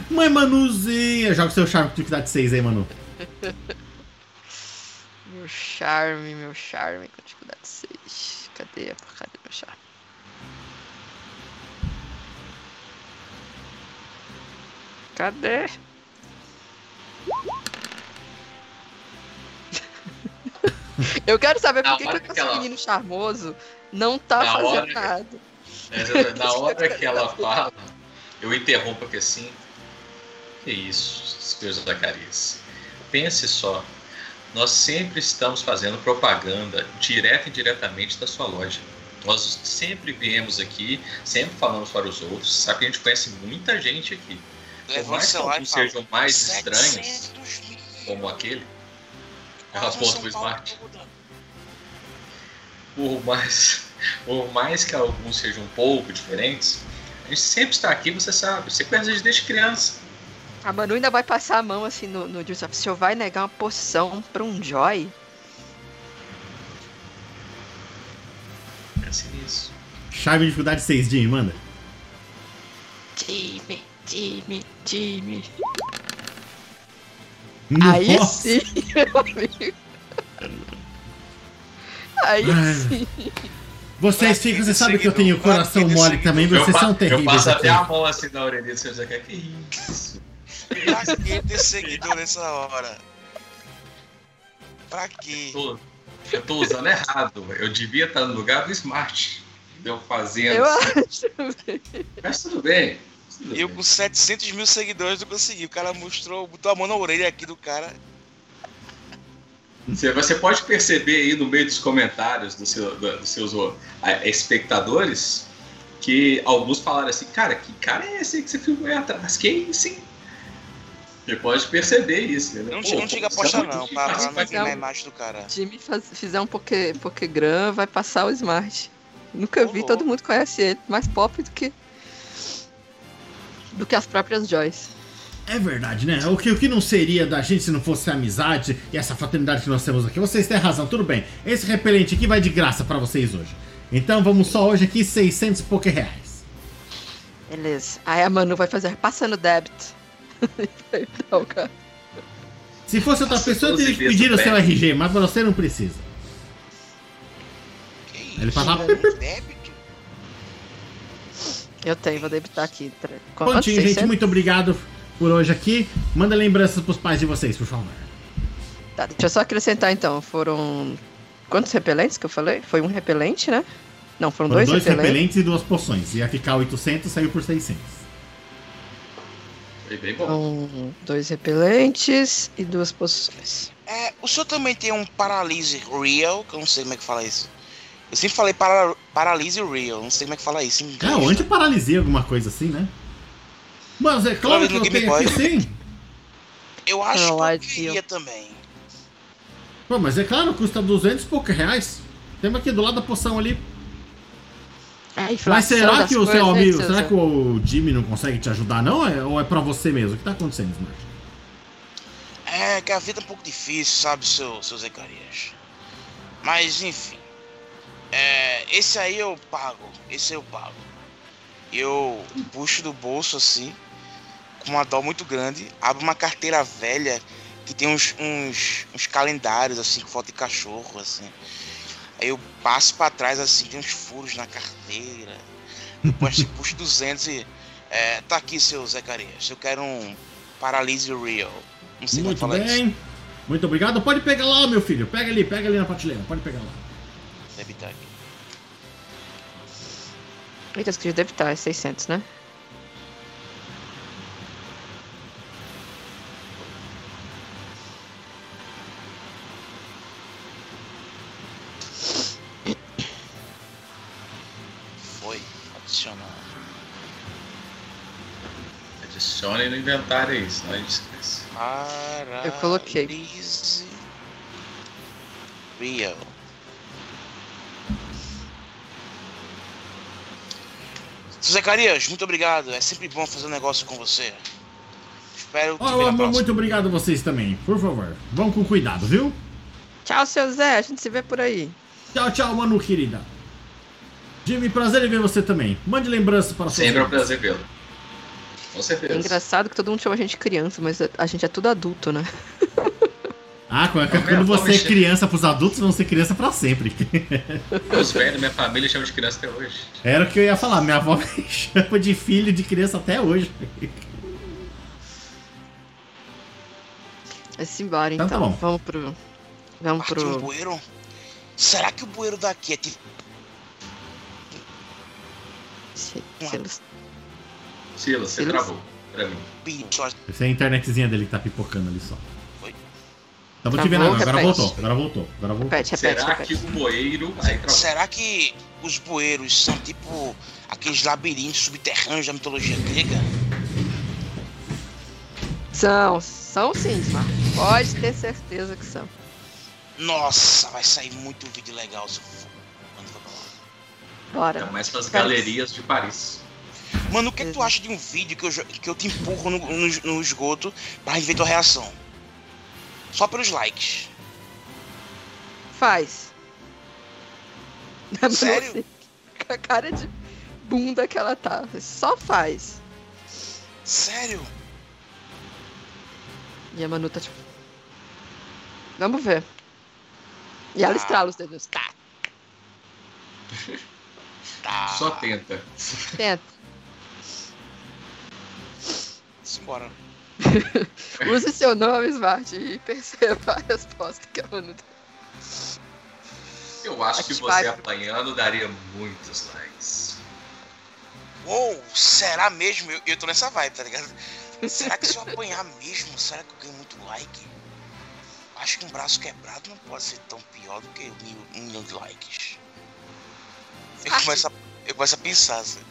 Mãe Manuzinha, joga o seu charme com dificuldade 6 aí, Manu. Meu charme, meu charme com dificuldade 6. Cadê a porcaria do meu charme? Cadê? Eu quero saber Na por que, que que ela- menino charmoso não tá Na fazendo hora- nada. É, Na hora que ela fala, eu interrompo aqui assim. Que isso, senhor Zacarias. Pense só. Nós sempre estamos fazendo propaganda, direta e indiretamente, da sua loja. Nós sempre viemos aqui, sempre falamos para os outros. Sabe que a gente conhece muita gente aqui. Por Levanta o mais que celular e alguns fala: sejam mais estranhos, 700 mil. como aquele, ela aponta pro Smart. por mais, por mais que alguns sejam um pouco diferentes, a gente sempre está aqui, você sabe. Você conhece a gente desde criança. A Manu ainda vai passar a mão assim no, no Joseph. O senhor vai negar uma poção pra um Joy? Pense nisso. Charme de dificuldade 6, Jim, manda. Time, time, time. Aí Nossa. sim, meu amigo. Aí Ai. sim. Vocês ficam, você sabe que eu tenho coração mole também, Eu, vocês pa- são eu terríveis. passo aqui. até a mão assim na orelha do seu Zé. Que isso? Pra que ter seguidor nessa hora? Pra quê? Tô- eu tô usando errado. Eu devia estar no lugar do Smart. Eu fazendo. Eu assim. acho. Mas tudo bem. Eu com 700 mil seguidores não consegui. O cara mostrou, botou a mão na orelha aqui do cara. Você, você pode perceber aí no meio dos comentários do seu- do- dos seus espectadores que alguns falaram assim, cara, que cara é esse aí que você filmou aí atrás? Que isso, hein? Você pode perceber isso, né? Não, Pô, chega- não chega a é postar não, pra, pra difícil, não ver na não. imagem do cara. Jimmy faz- fizer um poké, Pokégram, vai passar o Smart. Nunca vi, louco. todo mundo conhece ele. Mais pop do que. Do que as próprias Joys. É verdade, né? O que, o que não seria da gente se não fosse a amizade e essa fraternidade que nós temos aqui? Vocês têm razão, tudo bem. Esse repelente aqui vai de graça pra vocês hoje. Então vamos só hoje aqui 600 e poucos reais. Beleza. Aí a Manu vai fazer passando débito. Vai dar o cara. Se fosse outra pessoa, eu teria que 12 pedir o seu RG, mas você não precisa. Que isso? Ele fala- Débito? Eu tenho, vou debitar aqui. Pontinho, gente, 600? muito obrigado por hoje aqui. Manda lembranças pros pais de vocês, por favor. Tá, deixa eu só acrescentar então. Foram. Quantos repelentes que eu falei? Foi um repelente, né? Não, foram, Foram dois, dois repelentes. repelentes e duas poções. Ia ficar 800, saiu por 600. Foi bem bom. Foram dois repelentes e duas poções. É, o senhor também tem um paralise real, que eu não sei como é que fala isso. Eu sempre falei para, paralise real, não sei como é que fala isso em É, inglês. ou antiparalisia, alguma coisa assim, né? Mas é claro que eu Game tenho aqui sim. Eu acho Não, que eu queria também. Pô, mas é claro, custa 200 e poucos reais. Temos aqui do lado da poção ali. É, Mas será que o seu amigo, será que o Jimmy não consegue te ajudar não? É- Ou é pra você mesmo? O que tá acontecendo, Smart? É, que a vida é um pouco difícil, sabe, seu, seu Zacarias. Mas, enfim. É, esse aí eu pago. Esse eu pago. Eu puxo do bolso assim, com uma dó muito grande, abro uma carteira velha que tem uns, uns, uns calendários assim, com foto de cachorro, assim. Aí eu passo pra trás assim, tem uns furos na carteira. Depois assim, puxo 200 e. É, tá aqui, seu Zacarias. Eu quero um Paralise Real. Não sei Muito falar isso. bem. Muito obrigado. Pode pegar lá, meu filho. Pega ali, pega ali na prateleira. Pode pegar lá. Deve estar aqui. Eita, escrevi debitar, é 600, né? Foi. Adicionar. Adicione no inventário aí, senão a gente esquece. Eu coloquei. Paralise Real. Zacarias, muito obrigado. É sempre bom fazer um negócio com você. Espero na ó, próxima. muito obrigado a vocês também. Por favor, vão com cuidado, viu? Tchau, seu Zé, a gente se vê por aí. Tchau, tchau, Manu, querida. Jimmy, prazer em ver você também. Mande lembranças para seus Sempre é um prazer vê-lo. Com É certeza. engraçado que todo mundo chama a gente de criança, mas a gente é tudo adulto, né? Ah, quando, Não, quando não, você é criança pros adultos, vão ser criança pra sempre. Os velhos, minha família chama de criança até hoje. Era o que eu ia falar. Minha avó me chama de filho de criança até hoje. Vai se embora, Então então. tá bom. Vamos pro. Vamos um pro. bueiro? Será que o bueiro daqui é tipo. Se- Silas, você Silas? travou. Pra mim. Essa é a internetzinha dele que tá pipocando ali só. Tava te vendo agora. Voltou. Agora voltou. Agora voltou. Repete, repete, Será que repete. o bueiro. Será que os bueiros são tipo aqueles labirintos subterrâneos da mitologia grega? São, são sim, Smart. Pode ter certeza que são. Nossa, vai sair muito vídeo legal se eu for. Quando for pra lá. Bora. Ainda mais pras galerias de Paris. Mano, o que, é que tu acha de um vídeo que eu, que eu te empurro no, no- no esgoto pra gente ver tua reação? Só pelos likes. Faz. Sério? Com a cara de bunda que ela tá. Só faz. Sério? E a Manu tá tipo. Vamos ver. E ela Ah. estrala os dedos. Tá. Tá. Só tenta. Tenta. Simbora. Use seu nome, Smart, e perceba a resposta que a Manu deu. Eu acho que você apanhando daria muitos likes. Uou, será mesmo? Eu, eu tô nessa vibe, tá ligado? Será que se eu apanhar mesmo, será que eu ganho muito like? Acho que um braço quebrado não pode ser tão pior do que um mil, um milhão de likes. Eu começo a, eu começo a pensar assim.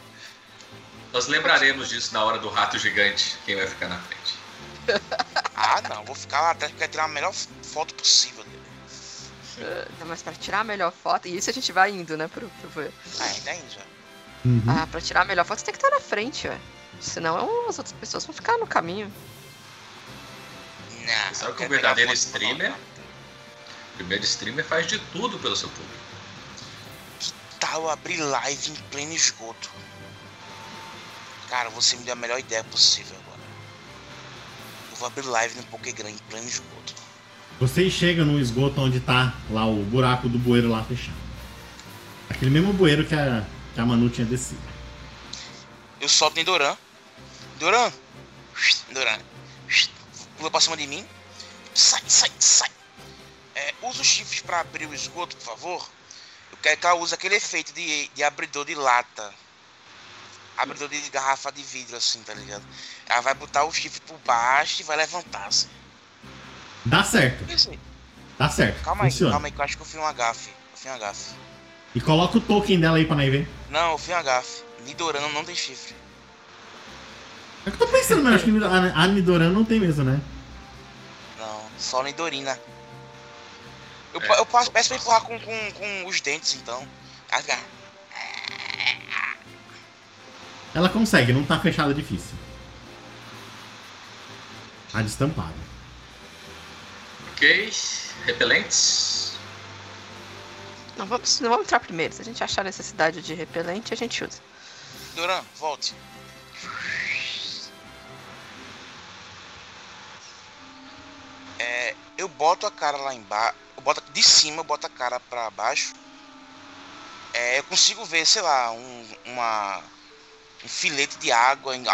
Nós lembraremos disso na hora do rato gigante, quem vai ficar na frente. Ah, não, vou ficar lá atrás porque eu quero tirar a melhor foto possível dele. Não, mas pra tirar a melhor foto, e isso a gente vai indo, né, pro, pro. Ah, ainda ainda já. Uhum. Ah, pra tirar a melhor foto, você tem que estar na frente, ué. Senão as outras pessoas vão ficar no caminho. Não, Sabe que o verdadeiro streamer-. O primeiro streamer faz de tudo pelo seu público. tal eu abrir live em pleno esgoto? Cara, você me deu a melhor ideia possível agora. Eu vou abrir live no Pokégram em pleno esgoto. Vocês chegam no esgoto onde tá lá o buraco do bueiro lá fechado. Aquele mesmo bueiro que a, que a Manu tinha descido. Eu solto em Doran. Doran! Doran! Pula pra cima de mim. Sai, sai, sai! É, usa os chifres pra abrir o esgoto, por favor. Eu quero que ela use aquele efeito de, de abridor de lata. Abridor de garrafa de vidro, assim, tá ligado? Ela vai botar o chifre por baixo e vai levantar, assim. Dá certo, Pensei, dá certo. Calma aí, funciona. calma aí, que eu acho que eu fui um agafe. Eu fui um agafe. E coloca o token dela aí pra nós ver. Não, eu fui um agafe. Nidorano não tem chifre. É que eu tô pensando, mas acho que a, a Nidoran não tem mesmo, né? Não, só Nidorina. Eu, É, eu passo, só- peço pra empurrar com, com, com os dentes, então. Ah, fica- Ela consegue, não tá fechada difícil. Tá destampada. Ok. Repelentes. Não vamos, não vamos entrar primeiro. Se a gente achar necessidade de repelente, a gente usa. Doran, volte. É, eu boto a cara lá embaixo. Eu boto de cima, eu boto a cara pra baixo. É, eu consigo ver, sei lá, um, uma, um filete de água em,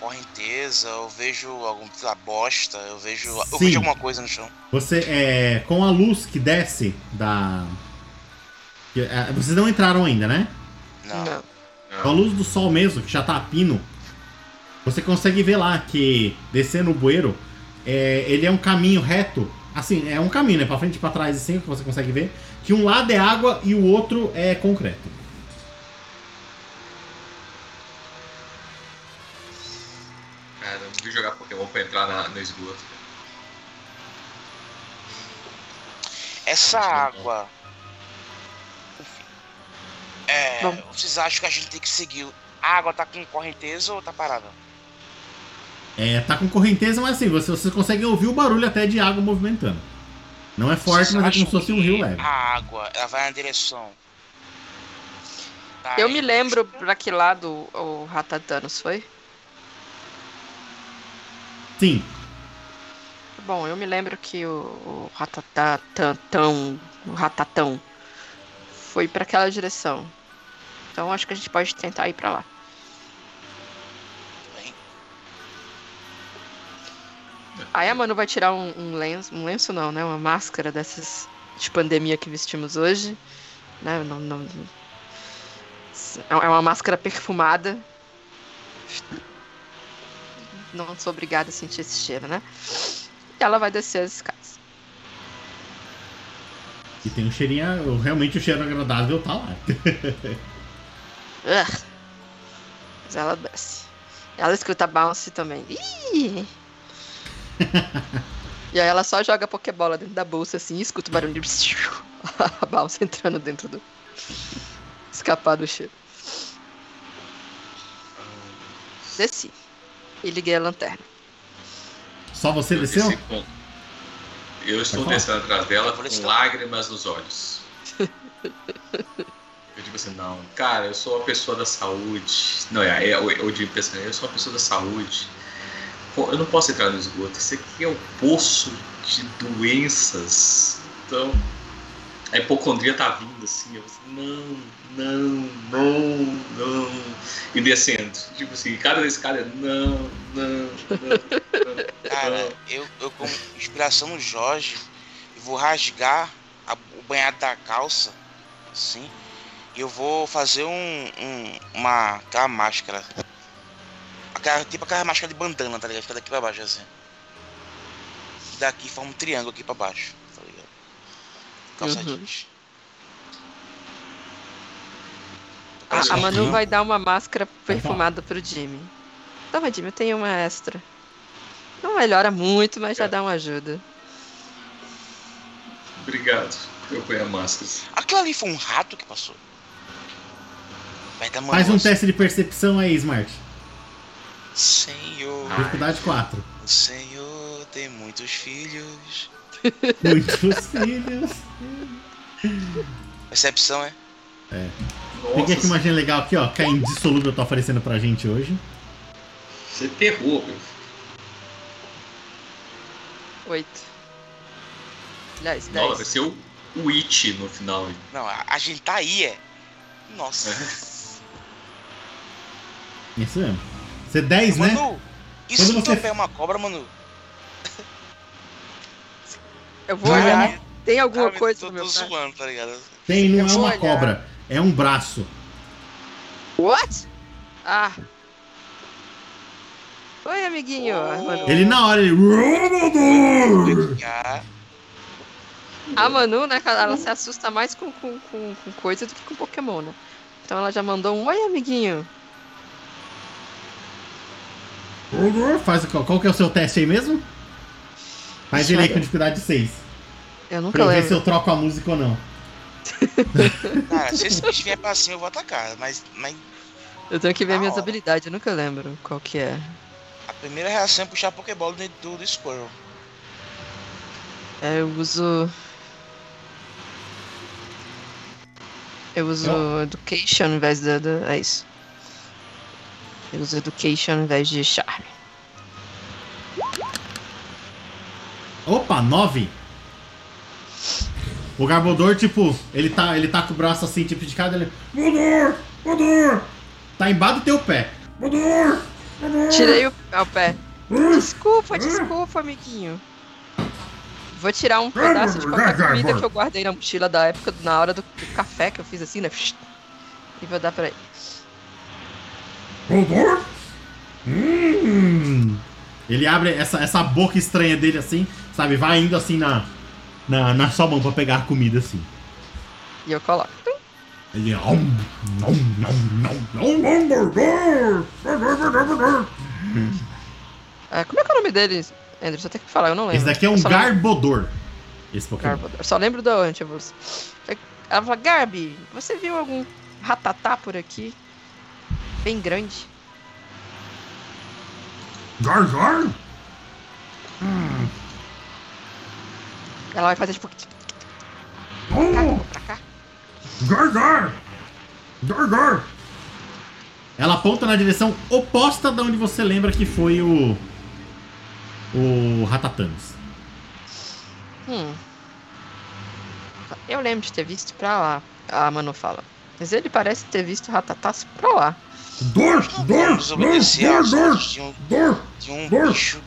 correnteza. Eu vejo algum, sei lá, bosta. Eu vejo, eu vejo alguma coisa no chão. Você, é, com a luz que desce da. é, Vocês não entraram ainda, né? Não. Não. Com a luz do sol mesmo, que já tá a pino, você consegue ver lá que descendo o bueiro, é, ele é um caminho reto. Assim, é um caminho, né? Pra frente e pra trás, assim, que você consegue ver. Que um lado é água e o outro é concreto. Entrar na- no esgoto. Essa água. É. Vocês acham que a gente tem que seguir? A água tá com correnteza ou tá parada? É, tá com correnteza, mas assim, você, vocês conseguem ouvir o barulho até de água movimentando. Não é forte, Vocês mas é como se fosse um rio leve. A água, ela vai na direção. da Eu me lembro pra que lado o Ratatanos foi? Sim, Bom, eu me lembro que o, o Ratatatão, o Ratatão, foi pra aquela direção. Então acho que a gente pode tentar ir pra lá. Aí a Manu vai tirar um, um lenço, um lenço não, né? Uma máscara dessas de pandemia que vestimos hoje. Né? Não, não- é uma máscara perfumada. Não sou obrigada a sentir esse cheiro, né? E ela vai descer as escadas. e tem um cheirinho. Realmente o cheiro agradável tá lá. Mas ela desce. Ela escuta bounce também. Ih! e aí ela só joga a Pokébola dentro da bolsa assim e escuta o barulho de a bounce entrando dentro do. Escapar do cheiro. Desci. E liguei a lanterna. Só você Eu desceu? com- Eu estou falar. descendo atrás dela com lágrimas nos olhos. Eu digo assim, não, cara, eu sou uma pessoa da saúde. Não, é, é, eu, eu digo pensando, eu sou uma pessoa da saúde. Pô, eu não posso entrar no esgoto. Isso aqui é um poço de doenças. Então, A hipocondria tá vindo assim, eu assim, não, não, não. E descendo. Tipo assim, cada escada é não, não, não. Cara, eu, eu com inspiração no Jorge, eu vou rasgar a, o banhado da calça, assim, e eu vou fazer um, um uma aquela máscara. Aquela, tipo aquela máscara de bandana, tá ligado? Fica daqui pra baixo assim. Daqui forma um triângulo aqui pra baixo, tá ligado? Calça Uhum. jeans. A, a Calça Manu jeans. vai dar uma máscara perfumada pro Jimmy. Toma, Jimmy, eu tenho uma extra. Não melhora muito, mas já É. dá uma ajuda. Obrigado. Eu ponho a máscara. Aquilo ali foi um rato que passou. Vai dar Faz um teste de percepção aí, Smart. Senhor, Dificuldade 4. o Senhor tem muitos filhos. Muitos filhos. Percepção é? Peguei aqui Nossa, uma agenda legal aqui, ó. Que a Indissolúvel tá oferecendo pra gente hoje. você terror, meu. Oito. Aliás, Nossa, vai dez. ser o, o It no final. Não, a, a gente tá aí, é. Nossa. Isso mesmo. Você 10, né? Manu, isso Quando você- é uma cobra, Manu? Eu vou olhar. né? Tem alguma Ah, coisa tô, no meu zoando, tá ligado? Tem, não Eu é uma olhar. cobra. É um braço. What? Ah. Oi, amiguinho. Manu. Ele na hora, ele. A Manu, né, ela se assusta mais com, com, com, com coisa do que com Pokémon, né? Então ela já mandou um oi, amiguinho. Faz qual? Qual que é o seu teste aí mesmo? Faz ele aí com dificuldade 6. Eu nunca Pra eu ver lembro. se eu troco a música ou não. cara, se esse bicho vier pra cima, eu vou atacar. Mas, mas Eu tenho que ver Na minhas hora. habilidades, eu nunca lembro qual que é. a primeira reação é puxar a Pokébola dentro do, do Squirrel. É, eu uso. Eu uso Education ao invés do, do- É isso. Eu uso Education ao invés de Charme. Opa, 9. O Garbodor, tipo, ele tá, ele tá com o braço assim, tipo, de cada. Ele. Garbodor! Garbodor! Tá embaixo do teu pé. Garbodor! Garbodor! Tirei o, o pé. Desculpa, desculpa, amiguinho. Vou tirar um pedaço de qualquer comida que eu guardei na mochila da época, na hora do, do café que eu fiz assim, né? E vou dar pra ele. Garbodor? Hum. Ele abre essa, essa boca estranha dele assim, sabe? Vai indo assim na, na, na sua mão pra pegar a comida assim. E eu coloco. Ele. Om, nom, nom, nom, nom, nom, Garbodor! Garbodor! É, como é que é o nome dele, Andrew? Você tem que falar, eu não lembro. Esse daqui é um só lembro- Garbodor. Esse Pokémon. Garbodor. Eu só lembro da anti-evolução. Ela fala, Garbi, você viu algum ratatá por aqui? Bem grande. Gar, gar? Ela vai fazer tipo. Pra cá, Oh, pra cá. gar, gar! Gar, gar! Ela aponta na direção oposta da onde você lembra que foi o. O Ratatanos. Hum. Eu lembro de ter visto pra lá. A Manu fala. Mas ele parece ter visto ratatás pra lá. Dor! Não desobedecer aos ordens de um, dor! de um Dor. bicho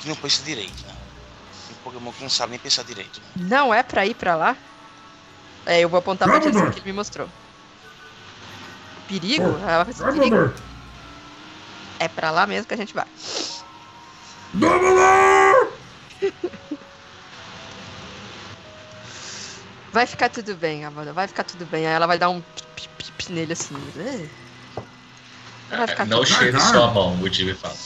que não pensa direito, né? Pokémon que não sabe nem pensar direito. Não é pra ir pra lá? É, eu vou apontar pra direção que ele me mostrou. Perigo? Ela vai fazer perigo. É pra lá mesmo que a gente vai. Vai ficar tudo bem, Amanda. Vai ficar tudo bem. Aí ela vai dar um pi, pi, pi nele assim. Vai ficar Não tudo bem. cheire sua mão, o Jimmy fala.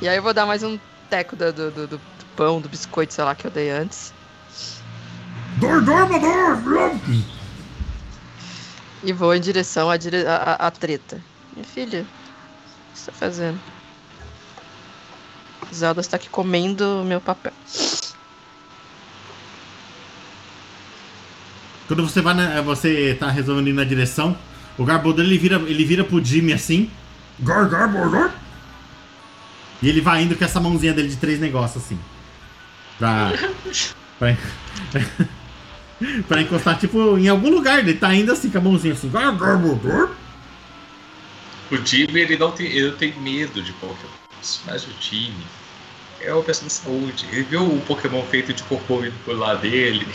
E aí eu vou dar mais um teco do, do, do- do pão, do biscoito, sei lá, que eu dei antes. E vou em direção à, dire... à, à- treta. Minha filha, o que você tá fazendo? Zelda está aqui comendo o meu papel. Quando você vai na, você tá resolvendo ir na direção, o Garbodor ele vira, ele vira pro Jimmy assim. Gar, Garbodor! E ele vai indo com essa mãozinha dele de três negócios assim. Pra. pra, pra encostar, tipo, em algum lugar. Ele tá indo assim, com a mãozinha assim. O Jimmy, ele não tem, ele não tem medo de Pokémon. Mas o Jimmy é uma pessoa de saúde. Ele viu um Pokémon feito de cocô indo pro lado dele.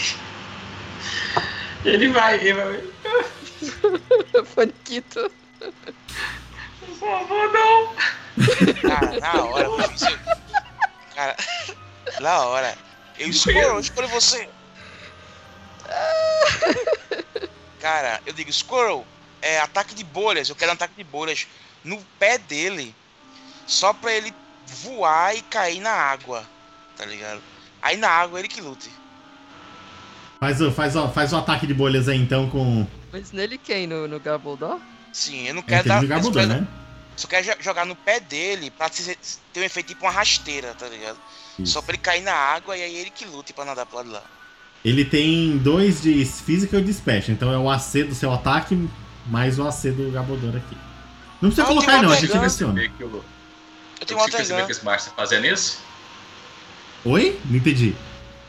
Ele vai. Ele vai... Faniquito. Por favor, não! Cara, na hora, eu- Cara, na hora. Eu escolho, eu escolho você. Cara, eu digo, Squirrel, é ataque de bolhas. Eu quero um ataque de bolhas no pé dele. Só pra ele voar e cair na água. Tá ligado? Aí na água ele que lute. Faz, o- faz, o- faz o ataque de bolhas aí então com. Mas nele quem? No, no Garbodor? Sim, eu não É, quero dar. Budan, quero- né? Só quero jo- jogar no pé dele pra ter um efeito tipo uma rasteira, tá ligado? Isso. Só pra ele cair na água e aí ele que lute pra nadar pro lado de lá. Ele tem dois de física e de special, então é o AC do seu ataque mais o AC do Gabodor aqui. Não precisa Ah, colocar não, a gente seleciona. Eu, Eu eu tenho consigo perceber que o. Smart tá fazendo isso? Oi? Não entendi.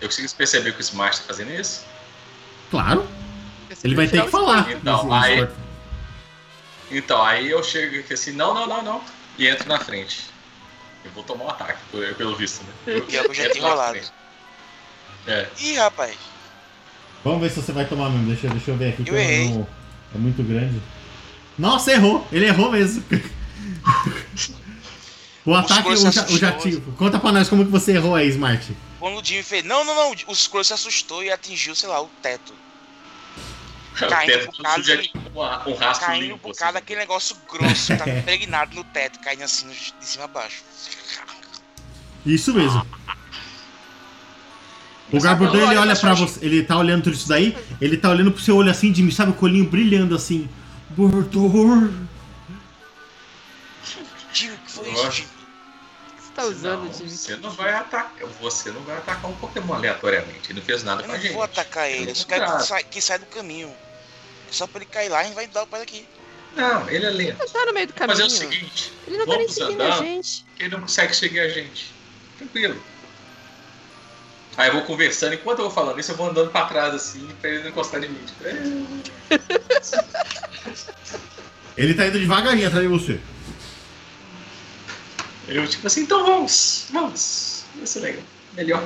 Eu consigo perceber que o Smart tá fazendo isso? Claro, ele vai ter que falar. Então, aí- Então, aí eu chego aqui assim, não, não, não, não. E entro na frente. Eu vou tomar um ataque, pelo visto, né? Eu, Pior que eu já entro tinha rolado. É. Ih, rapaz. Vamos ver se você vai tomar mesmo. Deixa, deixa eu ver aqui. que Eu errei. não- É muito grande. Nossa, errou! Ele errou mesmo. o ataque, o, ja, o jativo. Conta pra nós como que você errou aí, Smart. Quando o Jimmy fez. Não, não, não. O Squirrel se assustou e atingiu, sei lá, o teto. O Caindo teto por tudo causa suja de- um, rastro Caindo limpo. por assim. causa daquele negócio grosso que tava impregnado no teto, caindo assim de cima a baixo. Isso mesmo. O agora ele olha olha pra pra você, ele tá olhando tudo isso daí, ele tá olhando pro seu olho assim, Jimmy, sabe o colinho brilhando assim. Bordor. Jimmy, que foi Eu isso, Jimmy? Você tá usando, não, Jimmy? Você não vai atacar. Você não vai atacar um Pokémon aleatoriamente. Ele não fez nada Eu com a não gente. vou atacar ele, eu só quero que que saia do caminho. É só pra ele cair lá e a gente vai dar o pai daqui. Não, ele é lento. Ele tá no meio do caminho. fazer o seguinte: Ele não tá nem seguindo a andar. gente. que ele não consegue seguir a gente. Tranquilo. Aí eu vou conversando, enquanto eu vou falando isso, eu vou andando pra trás assim, pra ele não encostar em mim. Tipo, é. Ele tá indo devagarinho atrás de você. Eu tipo assim, então vamos, vamos. Vai ser legal. Melhor.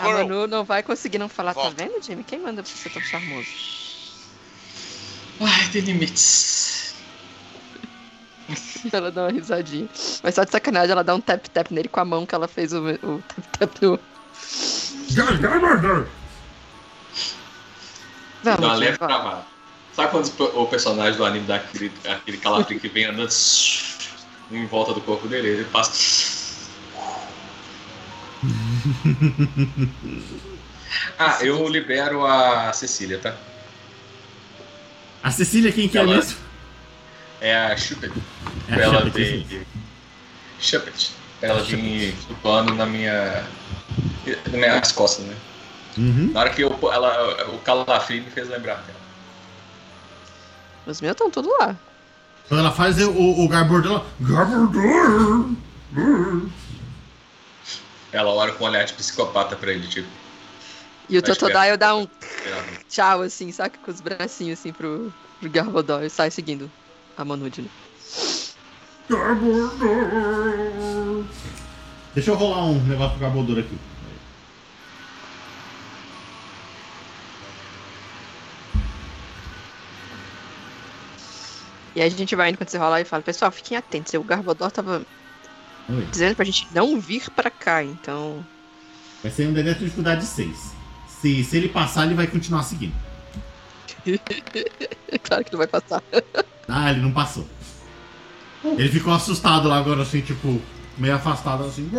Bordor. A Squirrel, Manu não vai conseguir não falar, Volta. tá vendo, Jimmy? Quem manda pra você ser tão charmoso? Ai, tem limites. Ela dá uma risadinha. Mas só de sacanagem, ela dá um tap-tap nele com a mão que ela fez o o tap-tap. Garbodor. Vamos, Dá uma Jimmy, leve vai. travada. Sabe quando o personagem do anime dá aquele, aquele calafrio que vem andando em volta do corpo dele? Ele passa. Ah, eu libero a Cecília, tá? A Cecília, quem que é mesmo? É a Chupet. É ela Chupet, vir. isso. Chupet. Ela vir flutuando na minha. nas minhas costas, né? Uhum. Na hora que eu, ela, o calafrio me fez lembrar dela. Os meus estão tudo lá. Quando ela faz o, o Garbodor, Garbodor. Ela olha com um olhar de psicopata pra ele, tipo. E o Tá Totodile dá um ela- tchau, assim, saca? Com os bracinhos assim pro, pro Garbodor e sai seguindo a Manude. Garbodor. Deixa eu rolar um negócio pro Garbodor aqui. E aí a gente vai indo quando você rolar e fala, pessoal, fiquem atentos. O Garbodor tava Oi. dizendo pra gente não vir pra cá, então. Vai ser um DD de dificuldade 6. Se, se ele passar, ele vai continuar seguindo. claro que não vai passar. Ah, ele não passou. Ele ficou assustado lá agora, assim, tipo, meio afastado, assim.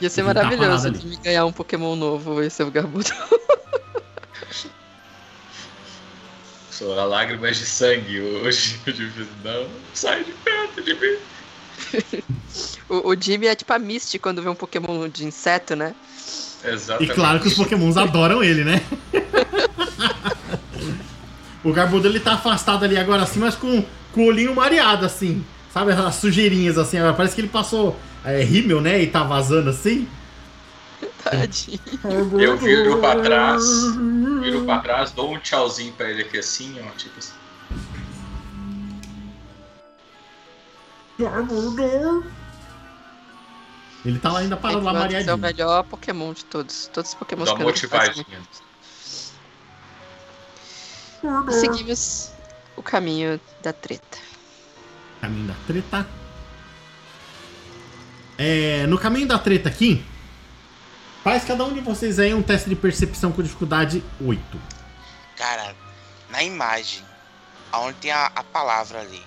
Ia ser tá maravilhoso me ganhar um Pokémon novo e ser o Garbodor. Chorar lágrimas de sangue hoje. Eu disse, não, sai de perto de mim. O, o Jimmy é tipo a Misty quando vê um Pokémon de inseto, né? E Exatamente. claro que os pokémons adoram ele, né? o Garbodor, ele tá afastado ali agora, assim, mas com, com o olhinho mareado, assim. Sabe as sujeirinhas assim? Parece que ele passou é, rímel, né? E tá vazando assim. Tadinho. Eu viro pra trás, viro pra trás, dou um tchauzinho pra ele aqui assim, ó, tipo assim. Ele tá lá ainda parado lá Edward é o mareadinho. melhor Pokémon de todos. Todos os Pokémon que eu motivadinha. Seguimos o caminho da treta. Caminho da treta. É, no caminho da treta aqui, faz cada um de vocês aí um teste de percepção com dificuldade 8. Cara, na imagem, aonde tem a, a palavra ali,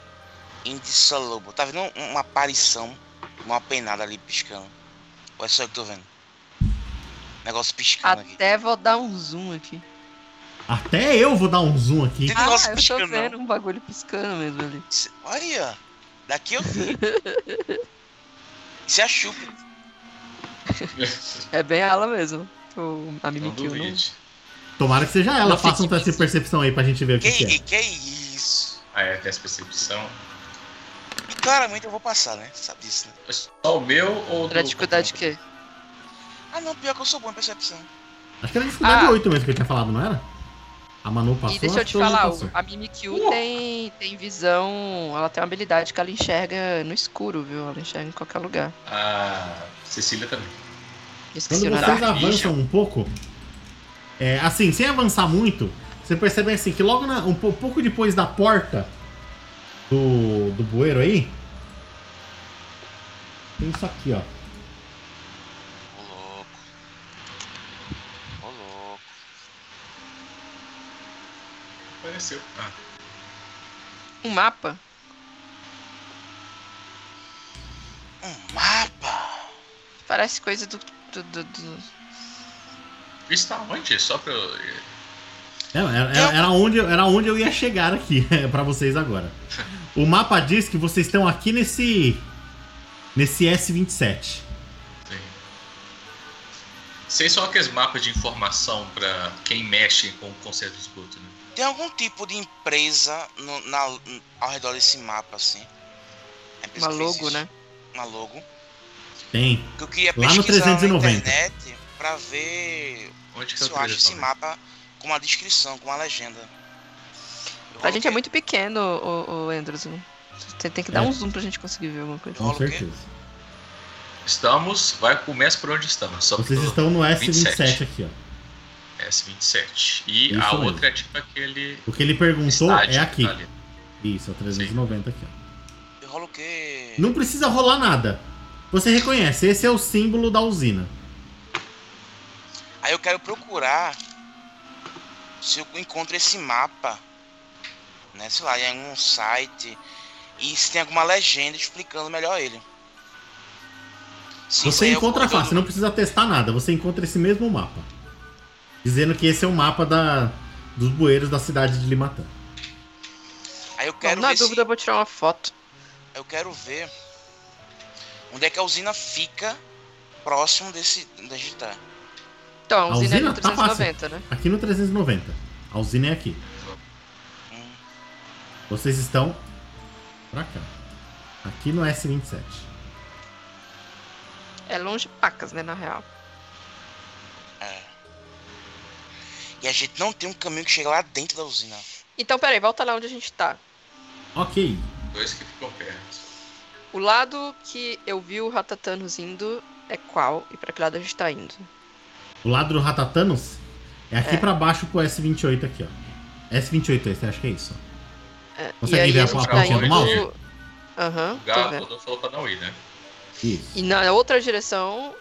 indissoluble, tá vendo um- uma aparição, uma penada ali piscando? Ou é só eu que tô vendo? Negócio piscando aqui. Até vou dar um zoom aqui. Até eu vou dar um zoom aqui. Tem Ah, negócio eu tô piscando, vendo não. um bagulho piscando mesmo ali. Olha, daqui eu vi. Isso é a chupa. É bem ela mesmo. O, a Não Mimikyu não. duvide. Tomara que seja ela. Não Faça um teste de percepção aí pra gente ver o que, que Que, é. que isso? Ah, é, teste de percepção. E claramente eu vou passar, né? Sabe disso, né? Só o meu ou do. Era dificuldade de quê? Ah não, pior que eu sou bom em percepção. Acho que era dificuldade Ah. 8 mesmo que eu tinha falado, não era? A Manu passou. e deixa eu te falar, o- a Mimikyu tem, tem visão. Ela tem uma habilidade que ela enxerga no escuro, viu? Ela enxerga em qualquer lugar. A Cecília também. Esqueci Quando vocês avançam um pouco, é, assim, sem avançar muito, você percebe assim que logo na- um po- pouco depois da porta do, do bueiro aí, tem isso aqui, ó. Ô louco. Ô louco. Apareceu. Ah, Um mapa. Um mapa. Parece coisa do. do, do- do- isso tá onde? Só pra eu. Era, era- era- onde, era onde eu ia chegar aqui pra vocês agora. O mapa diz que vocês estão aqui nesse. Nesse S27. Sim. Sei só aqueles mapas de informação pra quem mexe com o conceito de esgoto, né? Tem algum tipo de empresa no- na- ao redor desse mapa, assim? É Uma logo, né? Uma logo. Tem. Que eu queria Lá no pesquisar 390. na internet pra ver Onde que se é eu acho esse 390? mapa com uma descrição, com uma legenda. Eu A gente é muito pequeno, o, o Andrews. né? Você tem que dar É. um zoom pra gente conseguir ver alguma coisa. Com certeza. Estamos. Vai começa por onde estamos. Só Vocês estão no S27 27. aqui, ó. S27. E Isso a mesmo. outra é tipo aquele. O que ele perguntou estádio é aqui. tá ali. Isso, é o 390 aqui, ó. Eu rolo o quê? Não precisa rolar nada. Você reconhece, esse é o símbolo da usina. Aí eu quero procurar se eu encontro esse mapa, né? Sei lá, em um site e se tem alguma legenda explicando melhor ele. Se isso Você é encontra fácil, não precisa testar nada. Você encontra esse mesmo mapa. Dizendo que esse é o mapa da, dos bueiros da cidade de Limatã. Aí eu Bom, quero na ver dúvida, se... eu vou tirar uma foto. eu quero ver onde é que a usina fica próximo desse onde a gente tá. Então, a A usina é usina no tá fácil. 390, né? Aqui no 390. A usina é aqui. Hum, Vocês estão pra cá. Aqui no S27. É longe pacas, né, na real. E a gente não tem um caminho que chega lá dentro da usina. Então, peraí, volta lá onde a gente tá. Ok. Dois que ficam perto. O lado que eu vi o Ratatanos indo é qual? E pra que lado a gente tá indo? O lado do Ratatanos é aqui É. pra baixo pro S28 aqui, ó. S28 esse, acho que é isso. É, Consegue e ver a a plaquinha tá do indo... mouse? Aham, O tô Galo vendo. falou pra não ir, né? Isso. E na outra direção,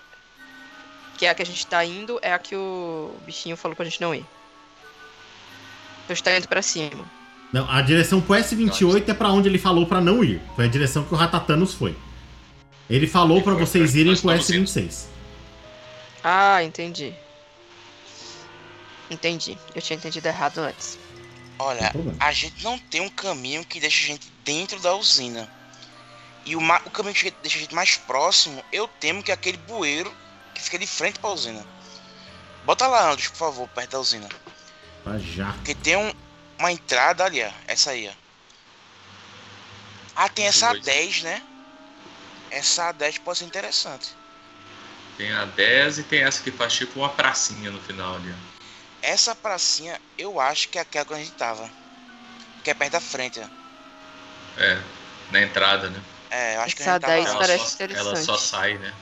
que é a que a gente tá indo, é a que o bichinho falou pra gente não ir. A gente tá indo pra cima. Não, a direção pro S28 é pra onde ele falou pra não ir. Foi a direção que o Ratatanos foi. Ele falou Ele pra foi vocês irem pro estamos S26. Ah, entendi. Entendi. Eu tinha entendido errado antes. Olha, a gente não tem um caminho que deixe a gente dentro da usina. E o, o caminho que deixa a gente mais próximo, eu temo que é aquele bueiro que fica de frente pra usina. Bota lá, Andros, por favor, perto da usina. Pra já. Porque tem um- uma entrada ali, ó. Essa aí, ó. Ah, tem essa Dois. A10, né? Essa A10 pode ser interessante. Tem a 10 e tem essa que faz tipo uma pracinha no final ali. ó. Essa pracinha, eu acho que é aquela que a gente tava. Que é perto da frente, ó. É, na entrada, né? É, eu acho que Essa a gente tava. A10 lá. Ela parece só, ela interessante. só sai, né?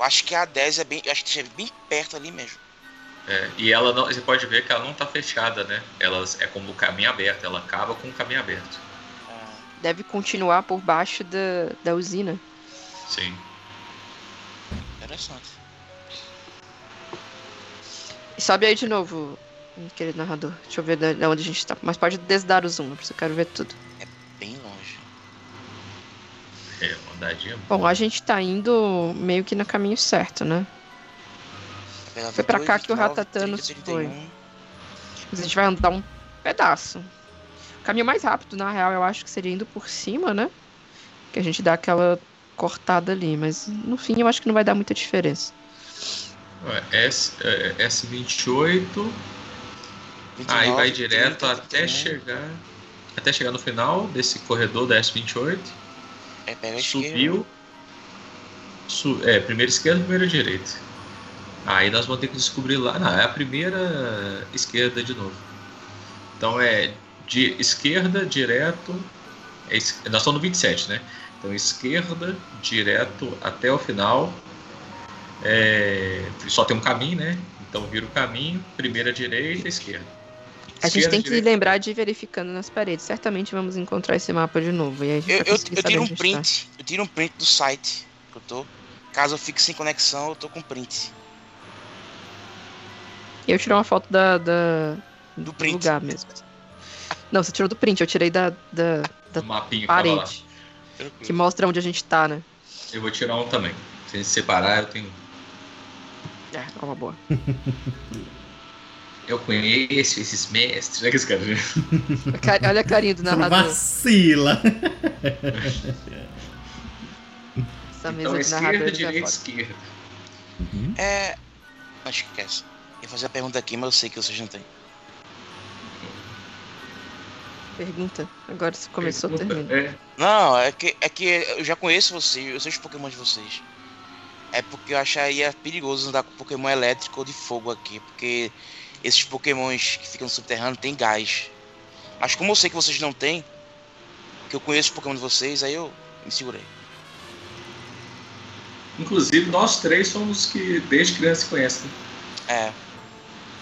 Eu acho que a 10 é bem. Acho que é bem perto ali mesmo. É, e ela não, você pode ver que ela não tá fechada, né? Ela é como o caminho aberto, ela acaba com o caminho aberto. É, Deve continuar por baixo da, da usina. Sim. interessante. E sobe aí de novo, querido narrador. Deixa eu ver de onde a gente tá. Mas pode desdar o zoom, porque eu quero ver tudo. É, uma andadinha. Bom, a gente tá indo meio que no caminho certo, né? Foi pra 28, cá que o 29, Ratatanos 30, foi. 31. Mas a gente vai andar um pedaço. O caminho mais rápido, na real, eu acho que seria indo por cima, né? Que a gente dá aquela cortada ali. Mas no fim eu acho que não vai dar muita diferença. S, é, S28, 29, aí vai 30, direto até 31. chegar. Até chegar no final desse corredor da S28. É. Subiu. Su, é, primeira esquerda, primeira direita. Aí nós vamos ter que descobrir lá. Não, é a primeira esquerda de novo. Então é de esquerda, direto. é nós estamos no 27, né? Então esquerda, direto até o final. É, só tem um caminho, né? Então vira o caminho, primeira direita, esquerda. A gente tem que direita, lembrar de ir verificando nas paredes. Certamente vamos encontrar esse mapa de novo. E aí a gente Eu, eu, eu tiro um tá. print. Eu tiro um print do site que eu tô. Caso eu fique sem conexão, eu tô com print. E eu tirei uma foto da, da- Do print. lugar mesmo. Não, você tirou do print, eu tirei da, da, da o mapinha que tava lá. parede. Que mostra onde a gente tá, né? Eu vou tirar um também. Se a gente separar, eu tenho. É, é uma boa. Eu conheço esses mestres. É que esse cara. Olha a carinha do Você narrador. vacila. Essa mesa Então, de esquerda, é direita, foda. esquerda. É. Acho que esquece. Eu ia fazer a pergunta aqui, mas eu sei que vocês não têm. Pergunta. Agora se começou, Pergunta, termina. É, Não, é que, é que eu já conheço vocês, eu sei os Pokémon de vocês. É porque eu acharia perigoso andar com Pokémon elétrico ou de fogo aqui, porque esses Pokémons que ficam no subterrâneo têm gás. Mas como eu sei que vocês não têm, que eu conheço os Pokémon de vocês, aí eu me segurei. Inclusive, nós três somos que desde criança se conhecem. né? É,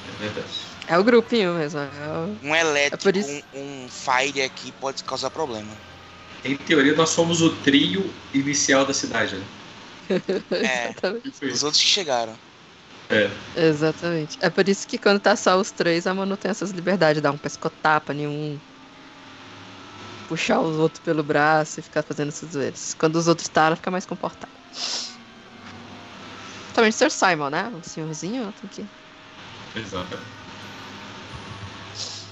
É verdade. É o grupinho mesmo. É o... um elétrico, É isso- um, um Fire aqui pode causar problema. Em teoria, nós somos o trio inicial da cidade, né? É, os outros que chegaram. É. Exatamente. É por isso que quando tá só os três, a Manu tem essas liberdades, dar um pescotapa nenhum. Puxar os outros pelo braço e ficar fazendo essas zoeiras. Quando os outros tá, ela fica mais comportada. Também o Sr. Simon, né? O senhorzinho tem que. Exato.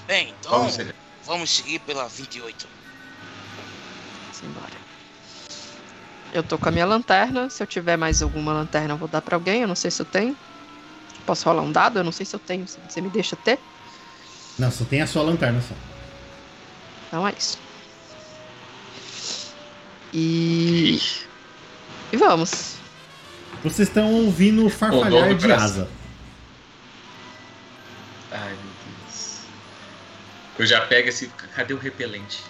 Bem, então Vamos ser. vamos seguir pela 28. Vamos embora. Eu tô com a minha lanterna. Se eu tiver mais alguma lanterna, eu vou dar pra alguém. Eu não sei se eu tenho. Posso rolar um dado? Eu não sei se eu tenho. Se você me deixa ter. Não, só tem a sua lanterna só. Então é isso. E. E vamos. Vocês estão ouvindo o farfalhar de asa. Ai, meu Deus. Eu já pego esse. Cadê o repelente?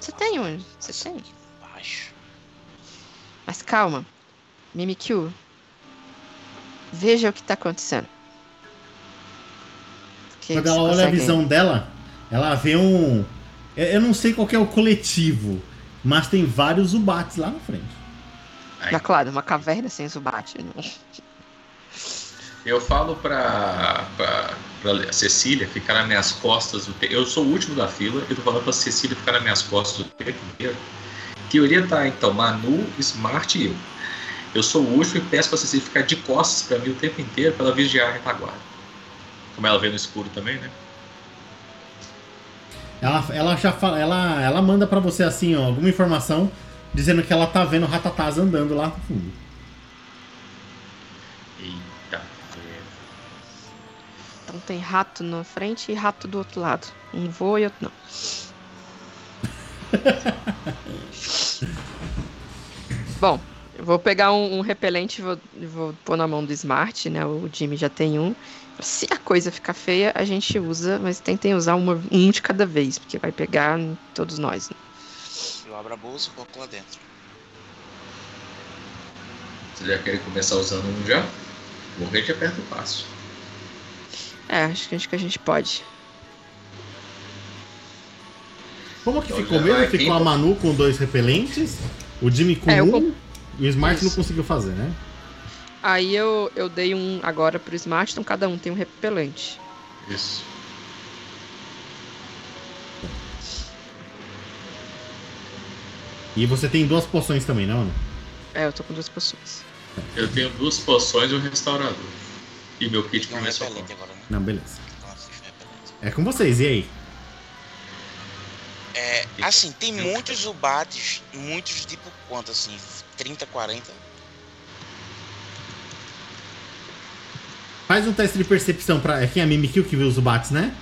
Você tem um. Você tem. Baixo. Mas calma. Mimikyu. Veja o que tá acontecendo. Quando ela olha a consegue- visão dela, ela vê um. Eu não sei qual que é o coletivo, mas tem vários Zubats lá na frente. Mas claro, uma caverna sem Zubat. Não. Eu falo pra, pra, pra Cecília ficar nas minhas costas. Eu sou o último da fila, eu tô falando pra Cecília ficar nas minhas costas o tempo inteiro. Teoria tá então Manu, Smart e eu. Eu sou o último e peço pra Cecília ficar de costas pra mim o tempo inteiro pra ela vigiar a retaguarda. Como ela vê no escuro também, né? Ela, ela já fala, ela, ela manda pra você assim, ó, alguma informação dizendo que ela tá vendo Ratatás andando lá no fundo. Eita. Então tem rato na frente e rato do outro lado. Um voa e outro não. Bom, eu vou pegar um, um repelente e vou, vou pôr na mão do Smart, né? O Jimmy já tem um. Se a coisa ficar feia, a gente usa, mas tentem usar uma, um de cada vez, porque vai pegar todos nós. Né? Eu abro a bolsa e coloco lá dentro. Vocês já querem começar usando um já? Vou ver que aperta o passo. É, acho que, acho que a gente pode. Como que Então ficou mesmo? vai Ficou a quem- Manu com dois repelentes, o Jimmy com É, um e o Smart não Isso. conseguiu fazer, né? Aí eu, eu dei um agora pro Smart, então cada um tem um repelente. Isso. E você tem duas poções também, né, mano? É, eu tô com duas poções. Eu tenho duas poções e um restaurador. E meu kit socorro. agora, né? Não, beleza. É com vocês, e aí? É, assim, tem muitos Zubates, muitos tipo quanto assim? 30, 40? Faz um teste de percepção pra. É quem é a Mimikyu que viu os Zubates, né?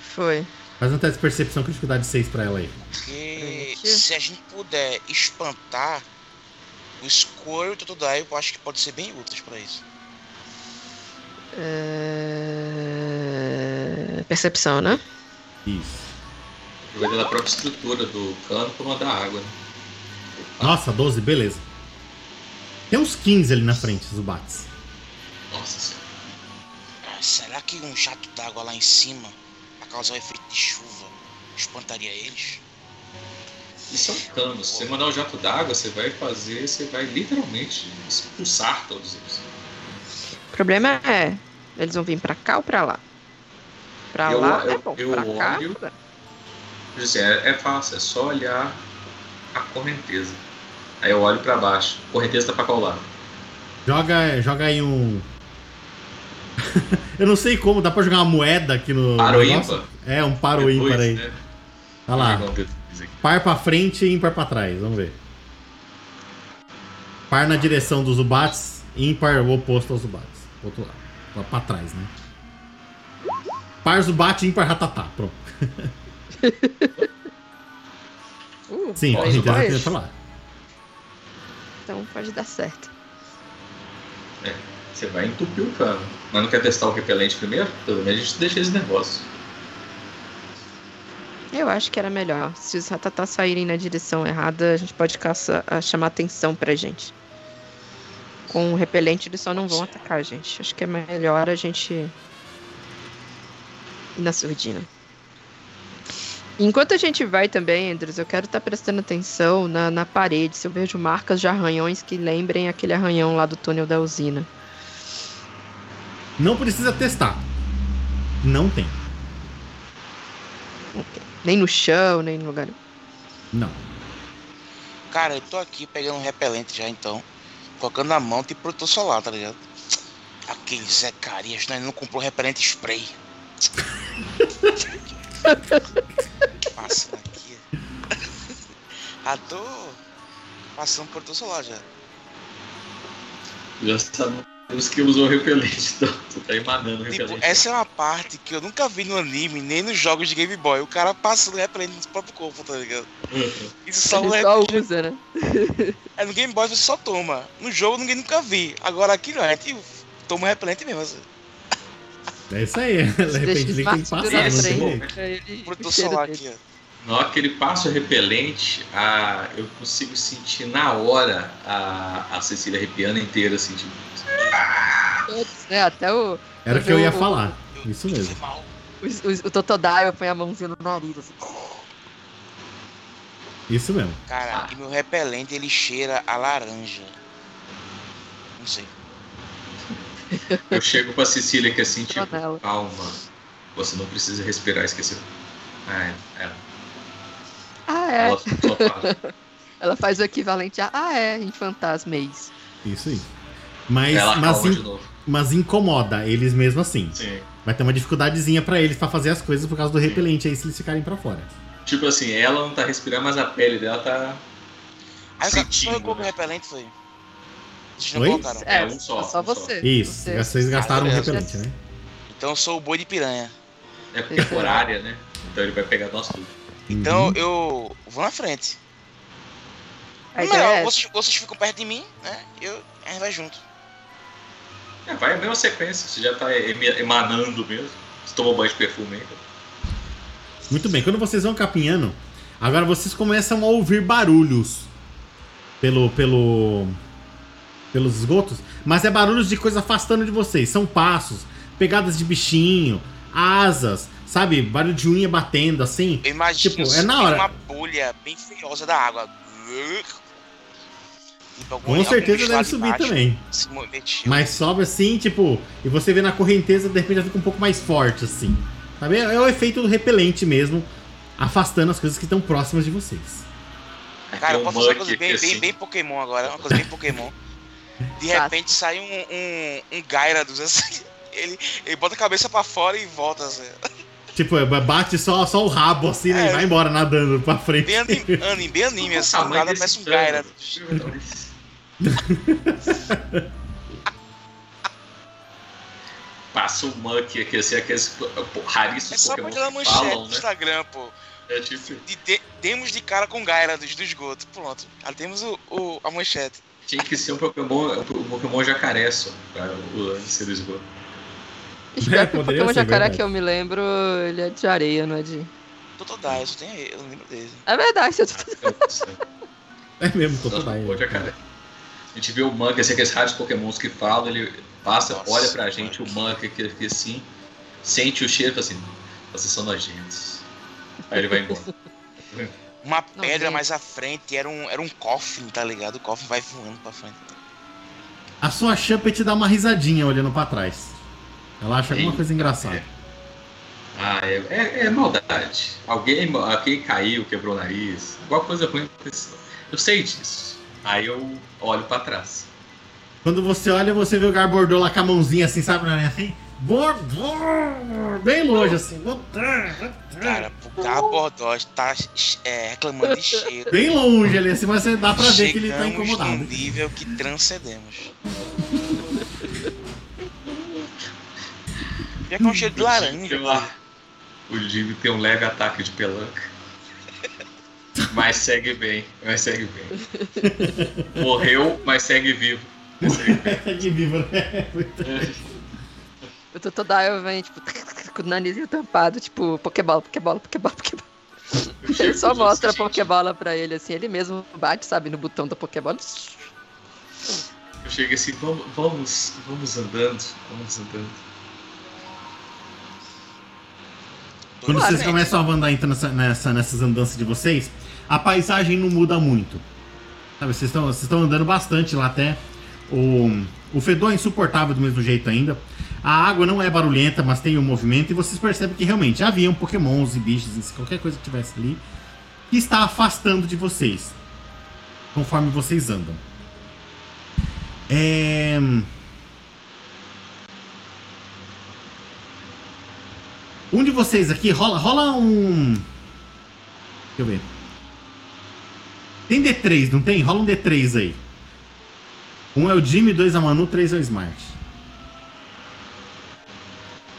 Foi. Faz um teste de percepção com dificuldade 6 pra ela aí. Porque se a gente puder espantar o Squirrel e o Totodile, eu acho que pode ser bem úteis pra isso. É... Percepção, né? Isso. Vai da própria estrutura do cano pra mandar água. Né? Nossa, 12, beleza. Tem uns 15 ali na frente, Zubates. Nossa senhora. Será que um jato d'água lá em cima, pra causar o efeito de chuva, espantaria eles? Isso é um cano. Se você mandar um jato d'água, você vai fazer, você vai literalmente expulsar todos eles. O problema é, eles vão vir pra cá ou pra lá? Pra Eu- lá é eu- bom, eu pra cá... olho- Quer é, é fácil, é só olhar a correnteza. Aí eu olho pra baixo. Correnteza tá pra qual lado? Joga, joga aí um. Eu não sei como, dá pra jogar uma moeda aqui no. Par ou negócio? ímpar? É, um par ou ímpar aí. né? Tá lá. Par pra frente e ímpar pra trás, vamos ver. Par na direção dos Zubates, ímpar o oposto aos Zubates. Outro lado. Lá pra trás, né? Par Zubate, ímpar Ratatá. Pronto. Uh, Sim, Ó, a gente dois. já falar. Então pode dar certo. Você vai entupir o cano. Mas não quer testar o repelente primeiro? Pelo menos a gente deixa esse negócio. Eu acho que era melhor. Se os ratatás saírem na direção errada, a gente pode caça, a chamar atenção pra gente. Com o repelente, eles só não vão atacar a gente. Acho que é melhor a gente ir na surdina. Enquanto a gente vai também, Andrews, eu quero estar prestando atenção na, na parede, se eu vejo marcas de arranhões que lembrem aquele arranhão lá do túnel da usina. Não precisa testar. Não tem. Nem no chão, nem no lugar. Não. Cara, eu tô aqui pegando um repelente já então. Colocando na mão, tipo protetor solar, tá ligado? Aquele Zé Carias, né? Ele não comprou repelente spray. Passando aqui. Ah, tô passando protetor solar já. Já sabemos que usou repelente, então você tá emanando Tipo, repelente. essa é uma parte que eu nunca vi no anime, nem nos jogos de Game Boy. O cara passando repelente no próprio corpo, tá ligado? Isso só, Ele é, só usa, né? é no Game Boy você só toma. No jogo ninguém nunca vi. Agora aqui não, a gente toma repelente mesmo. Assim. É isso aí. De repente ele tem que passar. esse bom. o solar aqui, ó. Na hora que ele passa o repelente, a, eu consigo sentir na hora a, a Cecília arrepiando inteira, assim, tipo. Todos, né? Até o, Era o que eu ia O- falar. Eu- Isso mesmo. o, o, o Totodile põe a mãozinha no nariz, assim. Isso mesmo. Cara, e meu repelente ele cheira a laranja. Não sei. Eu chego pra Cecília que assim, tipo, calma. Você não precisa respirar, esqueceu. Ah, é. é. Ah, é. Ela fala. Ela faz o equivalente a ah, é, em fantasmês. Isso aí. Mas, Ela mas, in- de novo. mas incomoda eles mesmo assim. Sim. Vai ter uma dificuldadezinha pra eles pra fazer as coisas por causa do repelente aí se eles ficarem pra fora. Tipo assim, ela não tá respirando, mas a pele dela tá. Aí Sentindo, né? repelente foi. Vocês não Oi? colocaram. É, um só, Só um só. você. Isso, Você- vocês gastaram um Ah, repelente, né? Então eu sou o boi de piranha. É porque é né? Então ele vai pegar nós tudo. Então Uhum. eu vou na frente. A ideia é Melhor, essa. vocês, vocês ficam perto de mim, né? Eu, a gente vai junto. É, vai a mesma sequência, você já tá emanando mesmo. Você tomou banho de perfume ainda. Muito bem, quando vocês vão capinhando, agora vocês começam a ouvir barulhos pelo, pelo, pelos esgotos, mas é barulhos de coisa afastando de vocês. São passos, pegadas de bichinho, asas, sabe? Barulho de unha batendo assim. Eu imagino Tipo, é na hora. uma bolha bem feiosa da água. Algum- Com certeza deve de subir baixo também. Mas sobe assim, tipo, e você vê na correnteza, de repente já fica um pouco mais forte, assim. Sabe? É o efeito do repelente mesmo, afastando as coisas que estão próximas de vocês. Cara, eu posso fazer uma coisa bem, bem, assim. bem Pokémon agora, uma coisa bem Pokémon. De repente sai um, um, um Gyarados assim, ele, ele bota a cabeça pra fora e volta assim. Tipo, bate só, só o rabo assim, né? É. E vai embora nadando pra frente. Bem anime, anime, bem anime assim, o desse parece um? Gyarados. Passa o Muck aqui, assim, aqueles pô, raríssimos É só na que manchete falam, do né? Instagram, pô. É tipo, De, de- demos de cara com Gyarados do esgoto. Pronto. Já temos o, o- a manchete. Tinha que ser um Pokémon, um Pokémon jacaré só, para o lance do esgoto. Espero que o Pokémon ser, Jacaré verdade. que eu me lembro, ele é de areia, não é de. Dai, eu só tenho ele, eu não lembro dele. É verdade, eu tô... Ah, do céu. É mesmo, Pokémon jacaré. A gente vê o Muck, assim, aqueles rádios Pokémons que falam, ele passa, Nossa, olha pra gente, o aqui, aqui assim, sente o cheiro e fala assim, vocês são nojentos. Aí ele vai embora. Uma pedra mais à frente era um, era um Coffin, tá ligado? O Coffin vai voando pra frente. A sua Chumpet dá uma risadinha olhando pra trás. Ela acha alguma coisa engraçada. Ah, é, é, é maldade. Alguém, alguém caiu, quebrou o nariz, alguma coisa ruim aconteceu. Eu sei disso. Aí eu olho pra trás. Quando você olha, você vê o Garbordor lá com a mãozinha assim, sabe? né, Assim, Bem longe, assim. Cara, o Garbodor tá é, reclamando de cheiro. Bem longe ali, assim, mas dá pra ver que ele tá Chegamos incomodado. num nível que transcendemos. Que é um cheiro de laranja. Sei lá. O Jimmy tem um leve ataque de pelanca. Mas segue bem, mas segue bem. Morreu, mas segue vivo. Mas segue bem. De vivo, né? Muito- O Totodile vem, tipo, com o narizinho tampado, tipo, Pokébola, Pokébola, Pokébola, Pokébola. Ele só mostra a Pokébola pra ele, assim, ele mesmo bate, sabe, no botão da Pokébola. Eu chego assim, vamos, vamos, vamos andando, vamos andando. Quando Claro, vocês né? começam a andar então, nessa, nessa- nessas andanças de vocês, a paisagem não muda muito. Sabe, vocês estão vocês estão andando bastante lá até. O, o fedor é insuportável do mesmo jeito ainda. A água não é barulhenta, mas tem um movimento. E vocês percebem que realmente haviam pokémons e bichos, qualquer coisa que tivesse ali, que está afastando de vocês. Conforme vocês andam. É... Um de vocês aqui, rola, rola um. Deixa eu ver. Tem D3, não tem? Rola um D3 aí. Um é o Jimmy, dois é a Manu, três é o Smart.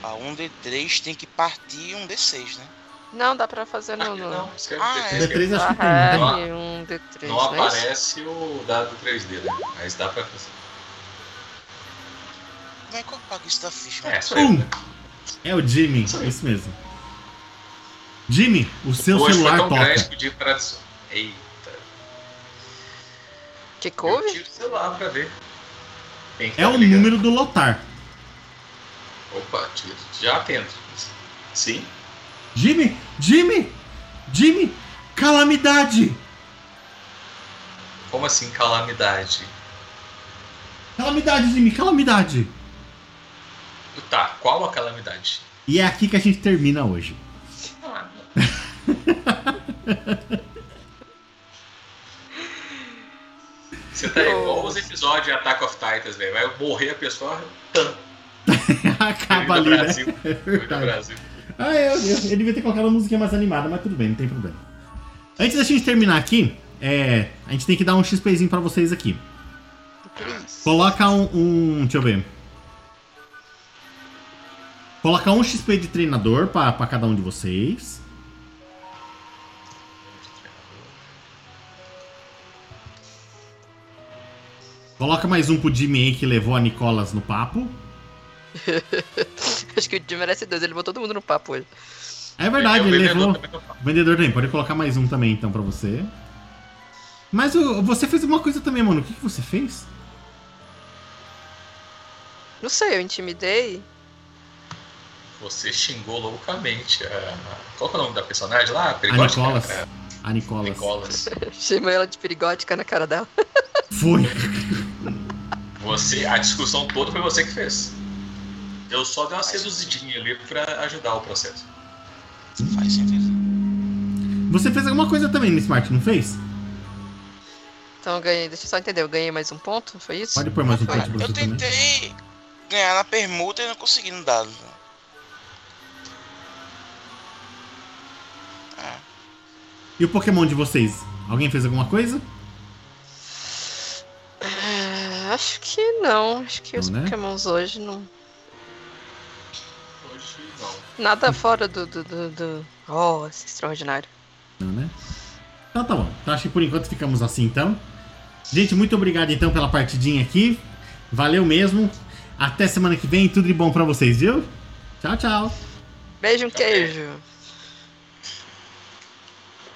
A 1D3 tem que partir um D6, né? Não, dá pra fazer no... Aqui no... não, escreve Ah, D3, é. D3 acho que tem, Ah, não é, um D3, Não não é aparece o dado 3D, né? Mas dá pra fazer. Vai qual paga isso da ficha? É, aí. Um. né? É o Jimmy, Isso aí. isso mesmo. Jimmy, o seu Hoje foi celular tão grande toca. que o dia para de Eita. Que que Eu tiro o celular pra ver. É tá o número do Lotar. Opa, tiro. Já atendo. Sim. Jimmy, Jimmy, Jimmy, calamidade! Como assim calamidade? Calamidade, Jimmy, calamidade! Tá, qual a calamidade? E é aqui que a gente termina hoje. Ah, Você tá igual os episódios de Attack of Titans, velho. Vai morrer a pessoa. Tam. Acaba ali, né? É verdade. Brasil. Ah, eu, eu, eu devia ter colocado uma musiquinha mais animada, mas tudo bem, não tem problema. Antes da gente terminar aqui, é, a gente tem que dar um XPzinho pra vocês aqui. Coloca um, um- Deixa eu ver. Coloca um XP de treinador pra, pra cada um de vocês. Coloca mais um pro Jimmy aí que levou a Nicolas no papo. Acho que o Jim merece dois, ele botou todo mundo no papo hoje. É verdade, E o ele vendedor levou. Vendedor também, pode colocar mais um também então pra você. Mas o- você fez alguma coisa também, mano. O que, que você fez? Não sei, eu intimidei. Você xingou loucamente. a- Qual que é o nome da personagem lá? A? Nicolas. É, A Nicolas. Nicolas. Chamei ela de perigótica na cara dela. Foi. Você, a discussão toda foi você que fez. Eu só dei uma seduzidinha ali pra ajudar o processo. Faz sentido. Você fez alguma coisa também no Smart, não fez? Então eu ganhei, deixa eu só entender, eu ganhei mais um ponto, foi isso? Pode pôr mais um Foi. ponto pra Eu você também. tentei ganhar na permuta e não consegui no dado. É. E o Pokémon de vocês? Alguém fez alguma coisa? É, acho que não, acho que os Não, né? pokémons hoje não... Nada fora do... do, do, do... Oh, esse extraordinário. Não, né? Então tá bom. Então acho que por enquanto ficamos assim então. Gente, muito obrigado então pela partidinha aqui. Valeu mesmo. Até semana que vem. Tudo de bom pra vocês, viu? Tchau, tchau. Beijo, um queijo.